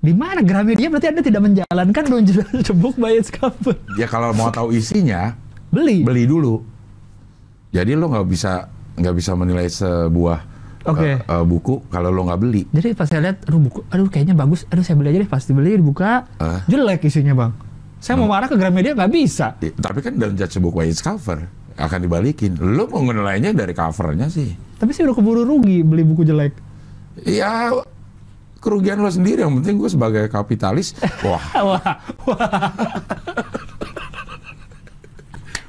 Di mana Gramedia berarti Anda tidak menjalankan don't judge book by its cover. Ya kalau mau tahu isinya, Beli. beli dulu. Jadi lo nggak bisa nggak bisa menilai sebuah Oke. eh, eh, buku kalau lo nggak beli. Jadi pas saya lihat, aduh buku, aduh kayaknya bagus, aduh saya beli aja deh, pasti beli dibuka, Eh. jelek isinya bang. Saya mau marah ke Gramedia nggak bisa. Ya, Tapi kan dalam judge by its cover akan dibalikin. Lo mau menilainya dari covernya sih. Tapi saya udah keburu rugi beli buku jelek. Ya kerugian lo sendiri. Yang penting gue sebagai kapitalis, wah Wah, wah.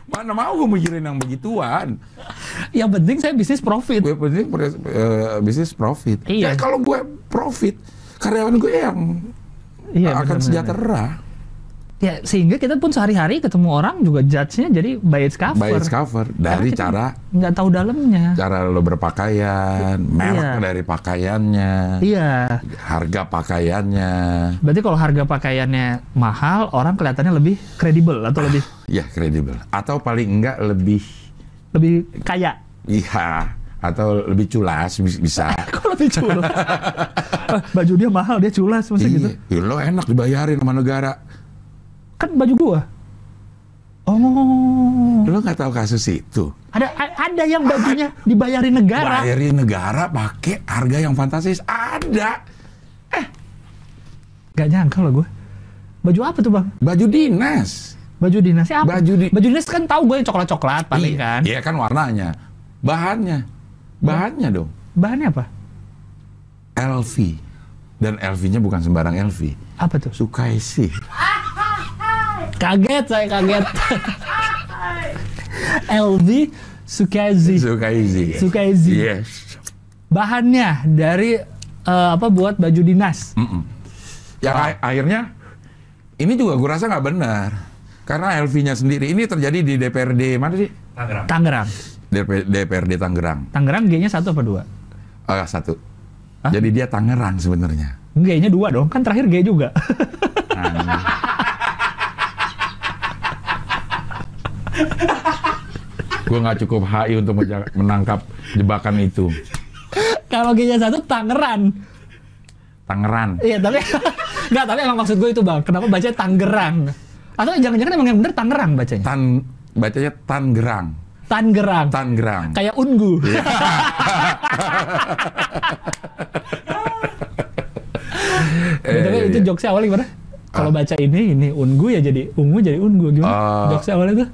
mana mau gue mikirin yang begituan. Yang penting saya bisnis profit. Gue penting eh, bisnis profit. Iya. Ya, kalau gue profit, karyawan gue yang Iya, akan benar-benar. sejahtera. Ya sehingga kita pun sehari-hari ketemu orang juga judge-nya jadi by its cover. By its cover dari cara nggak tahu dalamnya. cara lo berpakaian, merek Iya. dari pakaiannya, Iya. harga pakaiannya. Berarti kalau harga pakaiannya mahal, orang kelihatannya lebih kredibel atau lebih Ya kredibel. Atau paling enggak lebih lebih kaya. iya atau lebih culas bis- bisa. Kok lebih culas? Baju dia mahal, dia culas masa gitu. Iya, lo enak dibayarin sama negara. Kan baju gua. Oh. Lo nggak tahu kasus itu? Ada ada yang bajunya dibayarin negara. Bayarin negara pakai harga yang fantastis. Ada. Gak nyangka loh gue. Baju apa tuh bang? Baju dinas. Baju dinasnya apa? Baju di- Baju dinas kan tahu gue yang coklat-coklat paling Iya, kan. Iya kan warnanya. Bahannya. Bahannya dong. Bahannya apa? LV. Dan LV-nya bukan sembarang LV. Apa tuh? Sukaisi. Kaget saya kaget. LV Sukazi. Sukaisi. Sukaisi. Yes. Bahannya dari eh, apa buat baju dinas. Mm-mm. Yang a- akhirnya ini juga gue rasa nggak benar. Karena LV-nya sendiri ini terjadi di DPRD mana sih? Tangerang. Tangerang. DP- DPRD Tangerang. Tangerang G-nya satu apa dua? Ah, satu. Hah? Jadi dia Tangerang sebenarnya. G-nya dua dong. Kan terakhir G juga. gue nggak cukup HI untuk menangkap jebakan itu. Kalau G-nya satu Tangeran. Tangeran. Iya tapi nggak tapi emang maksud gue itu bang. Kenapa bacanya Tangerang? Atau jangan-jangan emang yang bener Tangerang bacanya? Tan bacanya Tangerang. Tangerang. Tangerang. Kayak ungu. Eh, Tapi itu iya. jokesnya awalnya gimana? Kalau baca ini, ini ungu ya jadi ungu jadi ungu gimana? Ah. jokesnya awalnya tuh.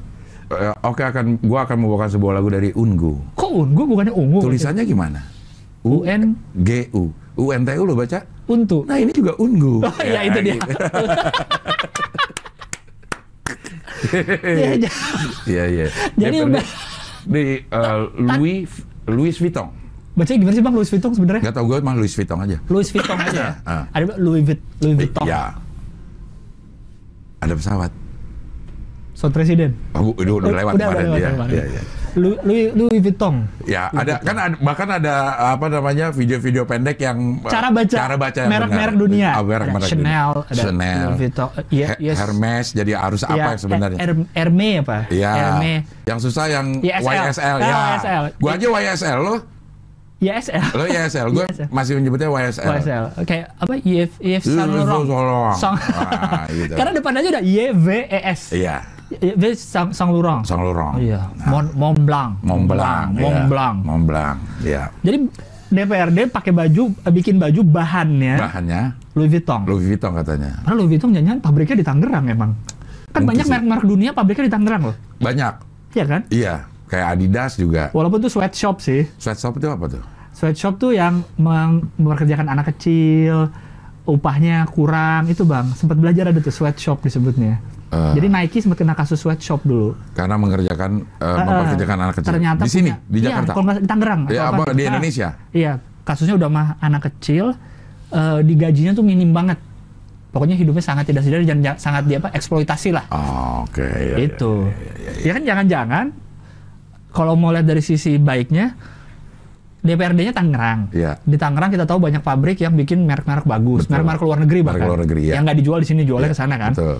Eh, Oke akan gua akan membawakan sebuah lagu dari Ungu. Kok ungu bukannya ungu? Tulisannya gimana? UN G U. UNTU lo baca? untuk. Nah ini juga Ungu. Oh iya itu dia. gitu. Iya, Iya iya. Jadi udah- di eh, Louis Louis Vuitton. Bacanya gimana sih bang Louis Vuitton sebenarnya? Gak tau gue mah Louis Vuitton aja. Louis Vuitton aja. ya? Ah. Ada Louis, Vuit- Louis Vuitton. Iya. Ada pesawat. Sound Presiden. Oh, udah, udah lewat Udah, kemarin. udah lewat Iya, kemarin. iya, iya. Louis, Louis, Louis Vuitton. Ya, ada kan ada, bahkan ada apa namanya video-video pendek yang uh, Cara baca cara baca merek-merek dunia. Ah, merek Ada merek Chanel, dunia. ada Chanel, Louis Vuitton. Iya, He- yes. Hermes. Jadi harus apa Iya, yang sebenarnya? Her- Hermes apa? Iya. Hermes. Yang susah yang YSL. YSL, Ah, ya. YSL. Gua aja YSL lo, YSL. lo YSL. Gue YSL. masih menyebutnya YSL. YSL. Oke, apa? YF YF Iya, Saint Laurent. Gitu. Karena depannya aja udah YVES. Iya, YV Saint Saint Laurent. Saint Laurent. Oh iya, Mont, Mont Blanc. Mont Blanc. Mont iya. Blanc. Mont Blanc. Iya. Jadi DPRD pakai baju, eh, bikin baju bahannya Bahannya Louis Vuitton. Louis Vuitton katanya. Karena Louis Vuitton jangan pabriknya di Tangerang emang. Kan Mungkin banyak merek-merek dunia pabriknya di Tangerang loh. Banyak. Iya kan? Iya, kayak Adidas juga. Walaupun tuh sweatshop sih. Sweatshop itu apa tuh? Sweatshop tuh yang meng- mempekerjakan anak kecil, upahnya kurang. Itu bang, sempat belajar ada tuh sweatshop disebutnya. Eh. Jadi Nike sempat kena kasus sweatshop dulu. Karena mengerjakan eh, Eh, mempekerjakan anak kecil. Ternyata di sini, punya- di Iya, Jakarta. kalau nggak di Tangerang. Ya, apa di nah, Indonesia? Iya, kasusnya udah mah anak kecil, eh, digajinya tuh minim banget. Pokoknya hidupnya sangat tidak sadar dan sangat dia apa eksploitasi lah. Oh, Oke. ya, ya. itu. Ya, kan jangan-jangan kalau mau lihat dari sisi baiknya DPRD-nya Tangerang. Iya. Di Tangerang kita tahu banyak pabrik yang bikin merek-merek bagus, merek-merek luar negeri Merek bahkan. luar negeri, ya. Yang nggak dijual di sini jualnya Iya, ke sana kan. Betul.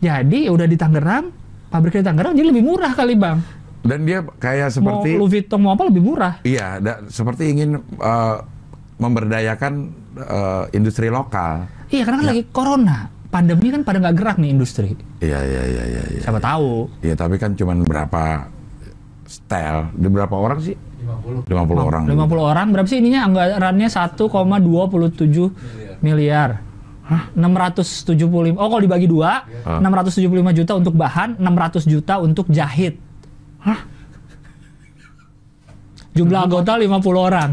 Jadi udah di Tangerang, pabriknya di Tangerang jadi lebih murah kali bang. Dan dia kayak Mau seperti Louis Vuitton mau apa lebih murah. iya, da- seperti ingin eh, memberdayakan eh, industri lokal. Iya karena kan lagi corona, pandemi kan pada nggak gerak nih industri. Iya, iya, iya, iya, iya. Siapa tahu. Iya, tapi kan cuman berapa style, di berapa orang sih? 50 50 orang. 50 orang berapa sih ininya anggarannya 1,27 miliar. Hah? 675. Oh, kalau dibagi dua, Ah. 675 juta untuk bahan, 600 juta untuk jahit. Hah? Jumlah anggota 50 orang.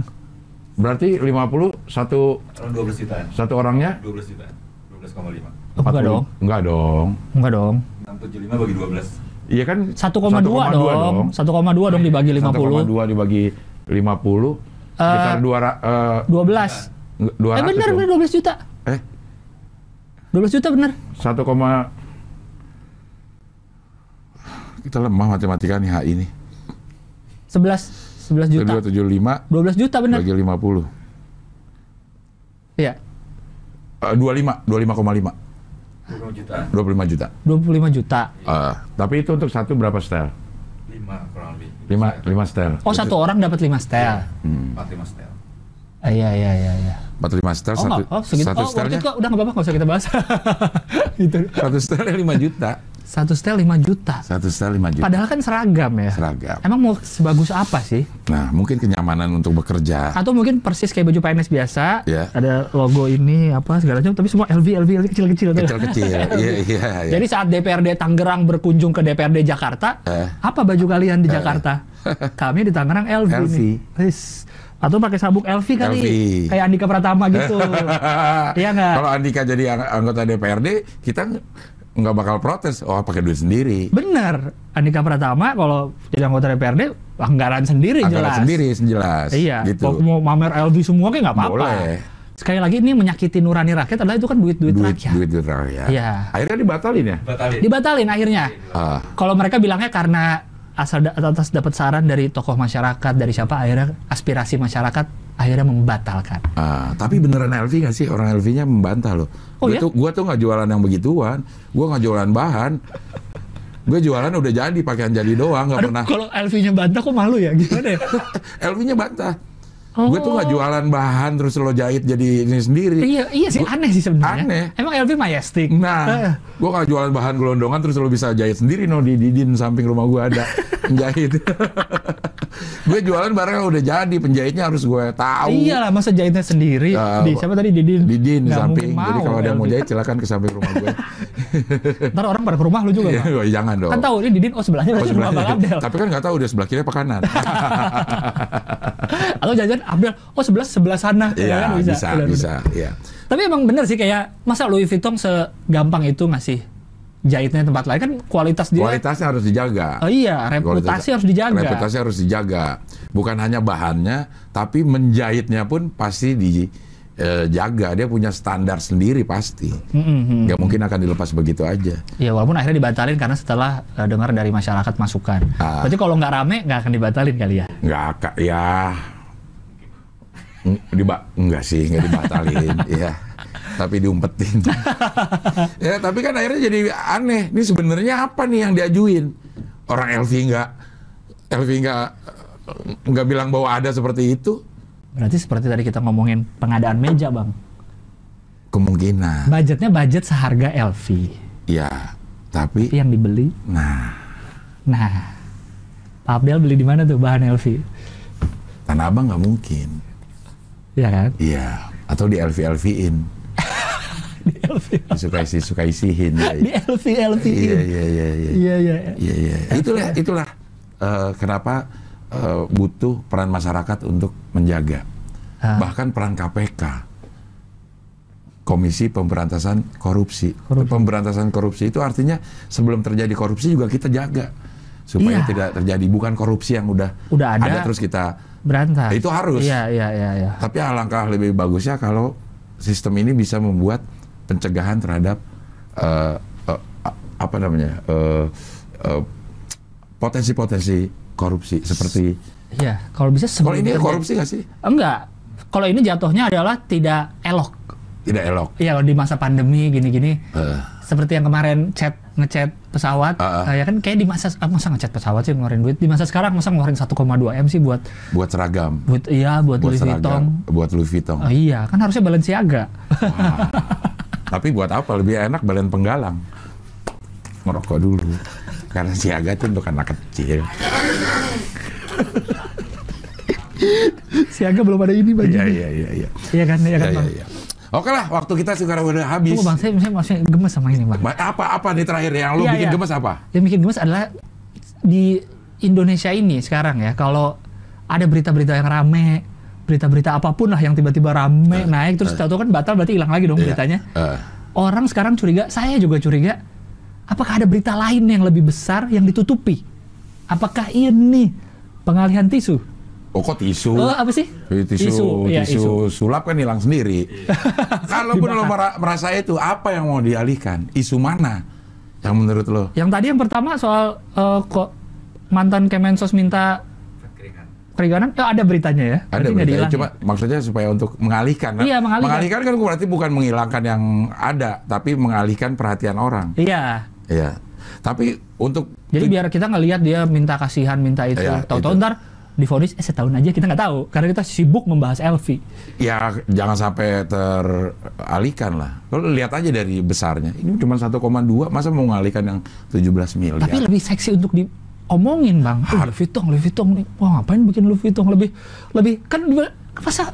Berarti 50 satu Orang 12 jutaan. satu orangnya 12 juta. 12,5. Oh, enggak dong. Enggak dong. Enggak dong. 675 bagi 12. Iya kan 1,2 dong. 1,2 dong dibagi 50. 1,2 dibagi 50 sekitar dua ra- eh, 12. nggak, 200 Eh bener, dong. bener 12 juta. Eh, 12 juta bener. 1, koma kita lemah matematika nih HI nih. 11 11 juta. 275 12 juta benar. bagi 50. Iya. Eh, 25, 25,5. 20 juta. 25 juta. 25 juta. Eh, tapi itu untuk satu berapa setel? 5 kurang lebih. 5 5 setel. Oh, satu orang dapat 5 setel. Hmm. 4 5 setel. Ah, Iya, iya, iya, iya. 45 setel Oh, satu. Oh, segitu. satu oh, setelnya kok. Udah nggak apa-apa, nggak usah kita bahas. gitu. satu setelnya 5 juta. Satu setel 5 juta. Satu setel 5 juta. Padahal kan seragam ya. Seragam. Emang mau sebagus apa sih? Nah, mungkin kenyamanan untuk bekerja. Atau mungkin persis kayak baju PNS biasa, Ya. ada logo ini apa segala macam, tapi semua LV LV, LV kecil-kecil. Kecil-kecil. Iya, iya, iya. Jadi saat DPRD Tangerang berkunjung ke DPRD Jakarta, Eh. apa baju kalian di Jakarta? Kami di Tangerang LV, LV. nih. Atau pakai sabuk LV kali, LV. kayak Andika Pratama gitu. Iya nggak? Kalau Andika jadi ang- anggota DPRD, kita ng- nggak bakal protes. Oh, pakai duit sendiri. Bener, Andika Pratama kalau jadi anggota DPRD anggaran sendiri Anggaran jelas. sendiri jelas. Iya, Gitu. kalau mau mamer LV semua kayak nggak apa-apa. Boleh. Sekali lagi ini menyakiti nurani rakyat adalah itu kan duit-duit Duit, rakyat. duit, duit rakyat. Iya. Akhirnya dibatalin ya? Batalin. Dibatalin akhirnya. Ah, Kalau mereka bilangnya karena asal da- atas dapat saran dari tokoh masyarakat dari siapa akhirnya aspirasi masyarakat akhirnya membatalkan. ah. tapi beneran LV nggak sih? Orang LV-nya membantah loh. Oh, gua ya? tuh gua tuh nggak jualan yang begituan. Gua nggak jualan bahan. Gue jualan udah jadi pakaian jadi doang, nggak pernah. kalau LV-nya bantah kok malu ya gimana ya? LV-nya bantah. Oh. Gue tuh nggak jualan bahan terus lo jahit jadi ini sendiri. Iya, iya sih aneh sih sebenarnya. Aneh. Emang LV majestic. Nah, gue nggak jualan bahan gelondongan terus lo bisa jahit sendiri no di didin samping rumah gue ada penjahit. gue jualan barang yang udah jadi penjahitnya harus gue tahu. Iyalah masa jahitnya sendiri Ah, di siapa tadi Didin? Didin di samping. Jadi kalau ada yang mau jahit silakan ke samping rumah gue. Ntar orang pada ke rumah lu juga. Iya, oh, jangan dong. Kan tahu ini Didin oh sebelahnya Oh, berarti rumah sebelah- Bang Abdel. Tapi kan nggak tahu udah sebelah kiri apa kanan. Atau jajan Abdel oh sebelah sebelah sana. Ya Iya, kan? bisa, bisa, iya. Tapi emang bener sih kayak masa Louis Vuitton segampang itu ngasih jahitnya tempat lain kan kualitas dia. Kualitasnya harus dijaga. Oh iya, reputasi Kualitas- harus dijaga. Reputasi harus dijaga. Bukan hanya bahannya, tapi menjahitnya pun pasti dijaga. Dia punya standar sendiri pasti. Mm-mm. Nggak mungkin akan dilepas begitu aja. Ya walaupun akhirnya dibatalin karena setelah eh, dengar dari masyarakat masukan. Ah. Berarti kalau nggak rame nggak akan dibatalin kali ya? Nggak akan, ya... Diba, enggak sih, nggak dibatalin. ya. Tapi diumpetin. ya, tapi kan akhirnya jadi aneh. Ini sebenarnya apa nih yang diajuin? Orang LV nggak, LV nggak nggak bilang bahwa ada seperti itu. Berarti seperti tadi kita ngomongin pengadaan meja bang. Kemungkinan. Budgetnya budget seharga LV. Ya, tapi Tapi yang dibeli, nah nah Pak Abdel beli di mana tuh bahan LV? Tanah Abang nggak mungkin. Iya kan? Iya, atau di LV LV-in. Di LV. Disukai sih, sukai sihin. Ya, Di LV LV. Iya, iya, iya, iya. Iya iya. Iya, iya. Itulah, itulah eh, kenapa eh, butuh peran masyarakat untuk menjaga. Ah. Bahkan peran KPK. Komisi Pemberantasan Korupsi. Korupsi. Pemberantasan korupsi itu artinya sebelum terjadi korupsi juga kita jaga supaya Iya. tidak terjadi bukan korupsi yang udah Udah ada. terus kita Berantas. Itu harus. Iya iya iya. iya. Tapi alangkah lebih bagusnya kalau sistem ini bisa membuat pencegahan terhadap eh, a- apa namanya eh, eh, potensi-potensi korupsi seperti Iya. Kalau bisa kalau ini korupsi nggak sih? Enggak. Kalau ini jatuhnya adalah tidak elok. Tidak elok. Iya, kalau di masa pandemi gini-gini. Eh, Seperti yang kemarin chat ngechat pesawat, eh, ya kan kayak di masa ah, masa ngechat pesawat sih ngeluarin duit. Di masa sekarang masa ngeluarin 1,2 m sih buat buat seragam, buat iya buat, buat Louis Vuitton. seragam, buat Louis Vuitton. Oh iya, kan harusnya Balenciaga. Tapi buat apa? Lebih enak balen penggalang. Merokok dulu. Karena siaga itu untuk anak kecil. Siaga belum ada ini Iya, iya, iya, iya. Iya kan, iya kan, Iya, Bang. iya, iya. Oke lah, waktu kita sekarang udah habis. Tunggu Bang, saya, saya masih gemes sama ini, Bang. Ba- Apa apa nih terakhir yang lo Iya, bikin iya. gemes apa? Yang bikin gemes adalah di Indonesia ini sekarang ya, kalau ada berita-berita yang rame, berita-berita apa pun lah yang tiba-tiba rame naik terus tahu-tahu kan batal berarti hilang lagi dong Iya. beritanya. Eh, Orang sekarang curiga, saya juga curiga, apakah ada berita lain yang lebih besar yang ditutupi? Apakah ini pengalihan tisu? oh kok tisu? Oh, apa sih? tisu, tisu, iya, isu. sulap kan hilang sendiri. Kalaupun lo mera- merasa itu, apa yang mau dialihkan? Isu mana Yang menurut lo? Yang tadi yang pertama soal eh, kok mantan Kemensos minta Keringan. perikanan, ya ada beritanya ya. Ada beritanya, cuma maksudnya supaya untuk mengalihkan. kan? Iya, mengalihkan. kan berarti bukan menghilangkan yang ada, tapi mengalihkan perhatian orang. Iya. Iya. Tapi untuk Jadi biar kita ngelihat dia minta kasihan, minta itu. Iya, Tahu-tahu ntar difonis eh setahun aja kita nggak tahu karena kita sibuk membahas Elvi. ya jangan sampai teralihkan lah. Kalau lihat aja dari besarnya, ini cuma 1,2, masa mau mengalihkan yang 17 miliar? Tapi lebih seksi untuk diomongin bang. Oh, Louis Vuitton, Louis Vuitton nih. Wah ngapain bikin Louis Vuitton lebih lebih kan masa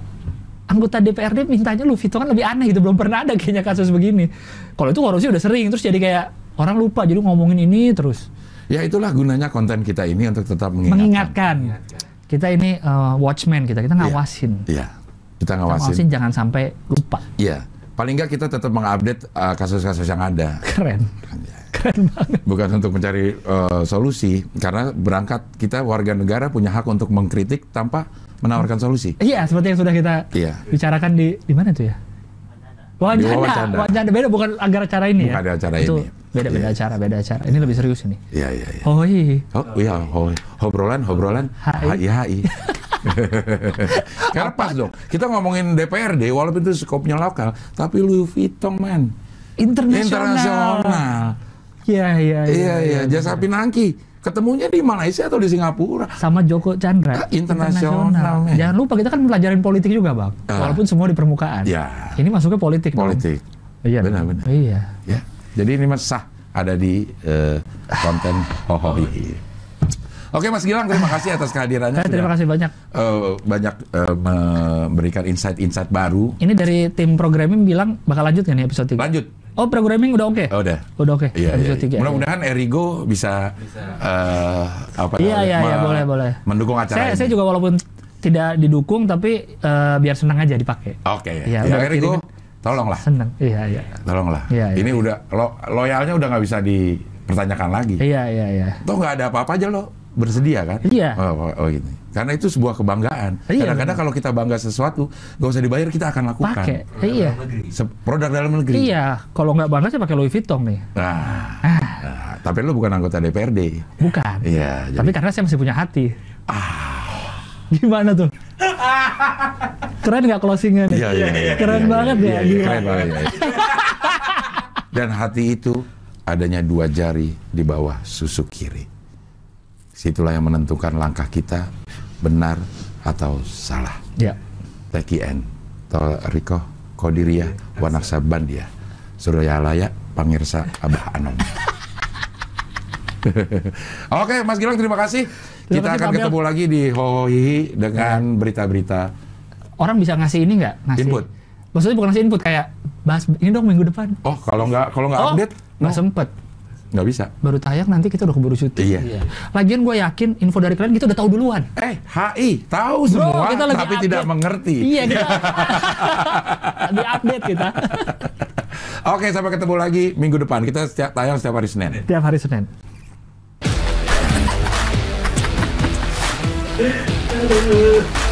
anggota DPRD mintanya Louis Vuitton kan lebih aneh gitu. Belum pernah ada kayaknya kasus begini. Kalau itu korupsi udah sering terus jadi kayak orang lupa jadi ngomongin ini terus Ya itulah gunanya konten kita ini untuk tetap mengingatkan. mengingatkan. Kita ini uh, watchman kita, kita ngawasin. Iya, kita Kita ngawasin. ngawasin jangan sampai lupa. Iya, paling nggak kita tetap mengupdate uh, kasus-kasus yang ada. Keren. Keren banget. Bukan untuk mencari uh, solusi, karena berangkat kita warga negara punya hak untuk mengkritik tanpa menawarkan solusi. Iya, seperti yang sudah kita Iya. bicarakan di di mana tuh ya? Di Wajanda, Wawacanda. Wajanda beda bukan agar acara ini Bukan ya. ada acara Itu ini. Beda beda Iya. acara, beda acara. Ini lebih serius ini. Iya, iya, iya. Oh iya. Oh iya, oh, hobrolan, hobrolan, HI. HI, HI. Karena pas dong, kita ngomongin DPRD, walaupun itu skopnya lokal, tapi Louis Vuitton, man. Internasional. Internasional. Iya iya Iya, iya, jasa pinangki. Ketemunya di Malaysia atau di Singapura? Sama Joko Chandra. Ah, internasional, men. Jangan lupa kita kan pelajarin politik juga, Bang. Ah. Walaupun semua di permukaan. Ya. Ini masuknya politik. dong. Politik. Iya. Benar, dong. benar. Iya. Ya. Jadi ini mas sah ada di eh, konten Hohohi. Oke Mas Gilang, terima kasih atas kehadirannya. Saya terima Sudah, kasih banyak. eh, banyak eh, memberikan insight-insight baru. Ini dari tim programming bilang bakal lanjut nggak nih episode 3? Lanjut. Oh, programming udah oke? Oh, udah. Udah oke. Iya, iya. episode 3. Mudah-mudahan Erigo bisa, eh, apa Iya, namanya, iya, iya, boleh, boleh. mendukung acara Saya, ini. saya juga walaupun tidak didukung tapi eh, biar senang aja dipakai. Oke. Iya, Ya, udah Erigo, tolonglah, Senang. Iya, iya. tolonglah. Iya, iya. Ini udah lo, loyalnya udah nggak bisa dipertanyakan lagi. Iya, iya, iya. Toh nggak ada apa-apa aja lo bersedia kan? Iya. Oh, oh, oh gitu. Karena itu sebuah kebanggaan. Iya, Kadang-kadang kalau kita bangga sesuatu, nggak usah dibayar kita akan lakukan. Pakai. Iya. Produk dalam negeri. Iya, kalau nggak bangga saya pakai Louis Vuitton nih. Nah, Ah, nah, tapi lo bukan anggota DPRD. bukan. Iya. Tapi karena saya masih punya hati. Gimana tuh? Keren nggak closingnya? Iya, iya, iya, Keren iya, banget iya, ya. iya. Keren banget ya. Dan hati itu adanya dua jari di bawah susuk kiri. Situlah yang menentukan langkah kita benar atau salah. Ya. TKN, Toriko, Kodiria, Wanaksa Bandia, Suryalaya, Pangirsa, Abah Anom. Oke, Mas Gilang terima kasih. Terima Kita kasih, akan Pak ketemu lagi di Hohihi dengan berita-berita. Orang bisa ngasih ini nggak? Ngasih. Input. Maksudnya bukan ngasih input kayak bahas ini dong minggu depan. Oh, kalau nggak kalau nggak Oh, update, no, nggak sempet. Nggak bisa. Baru tayang nanti kita udah keburu syuting. Iya. Lagian gue yakin info dari kalian kita udah tahu duluan. Eh, HI tahu semua, kita lagi tapi update. tidak mengerti. Iya kita. Di update kita. Oke, sampai ketemu lagi minggu depan. Kita setiap tayang setiap hari Senin. Tiap hari Senin. Aduh.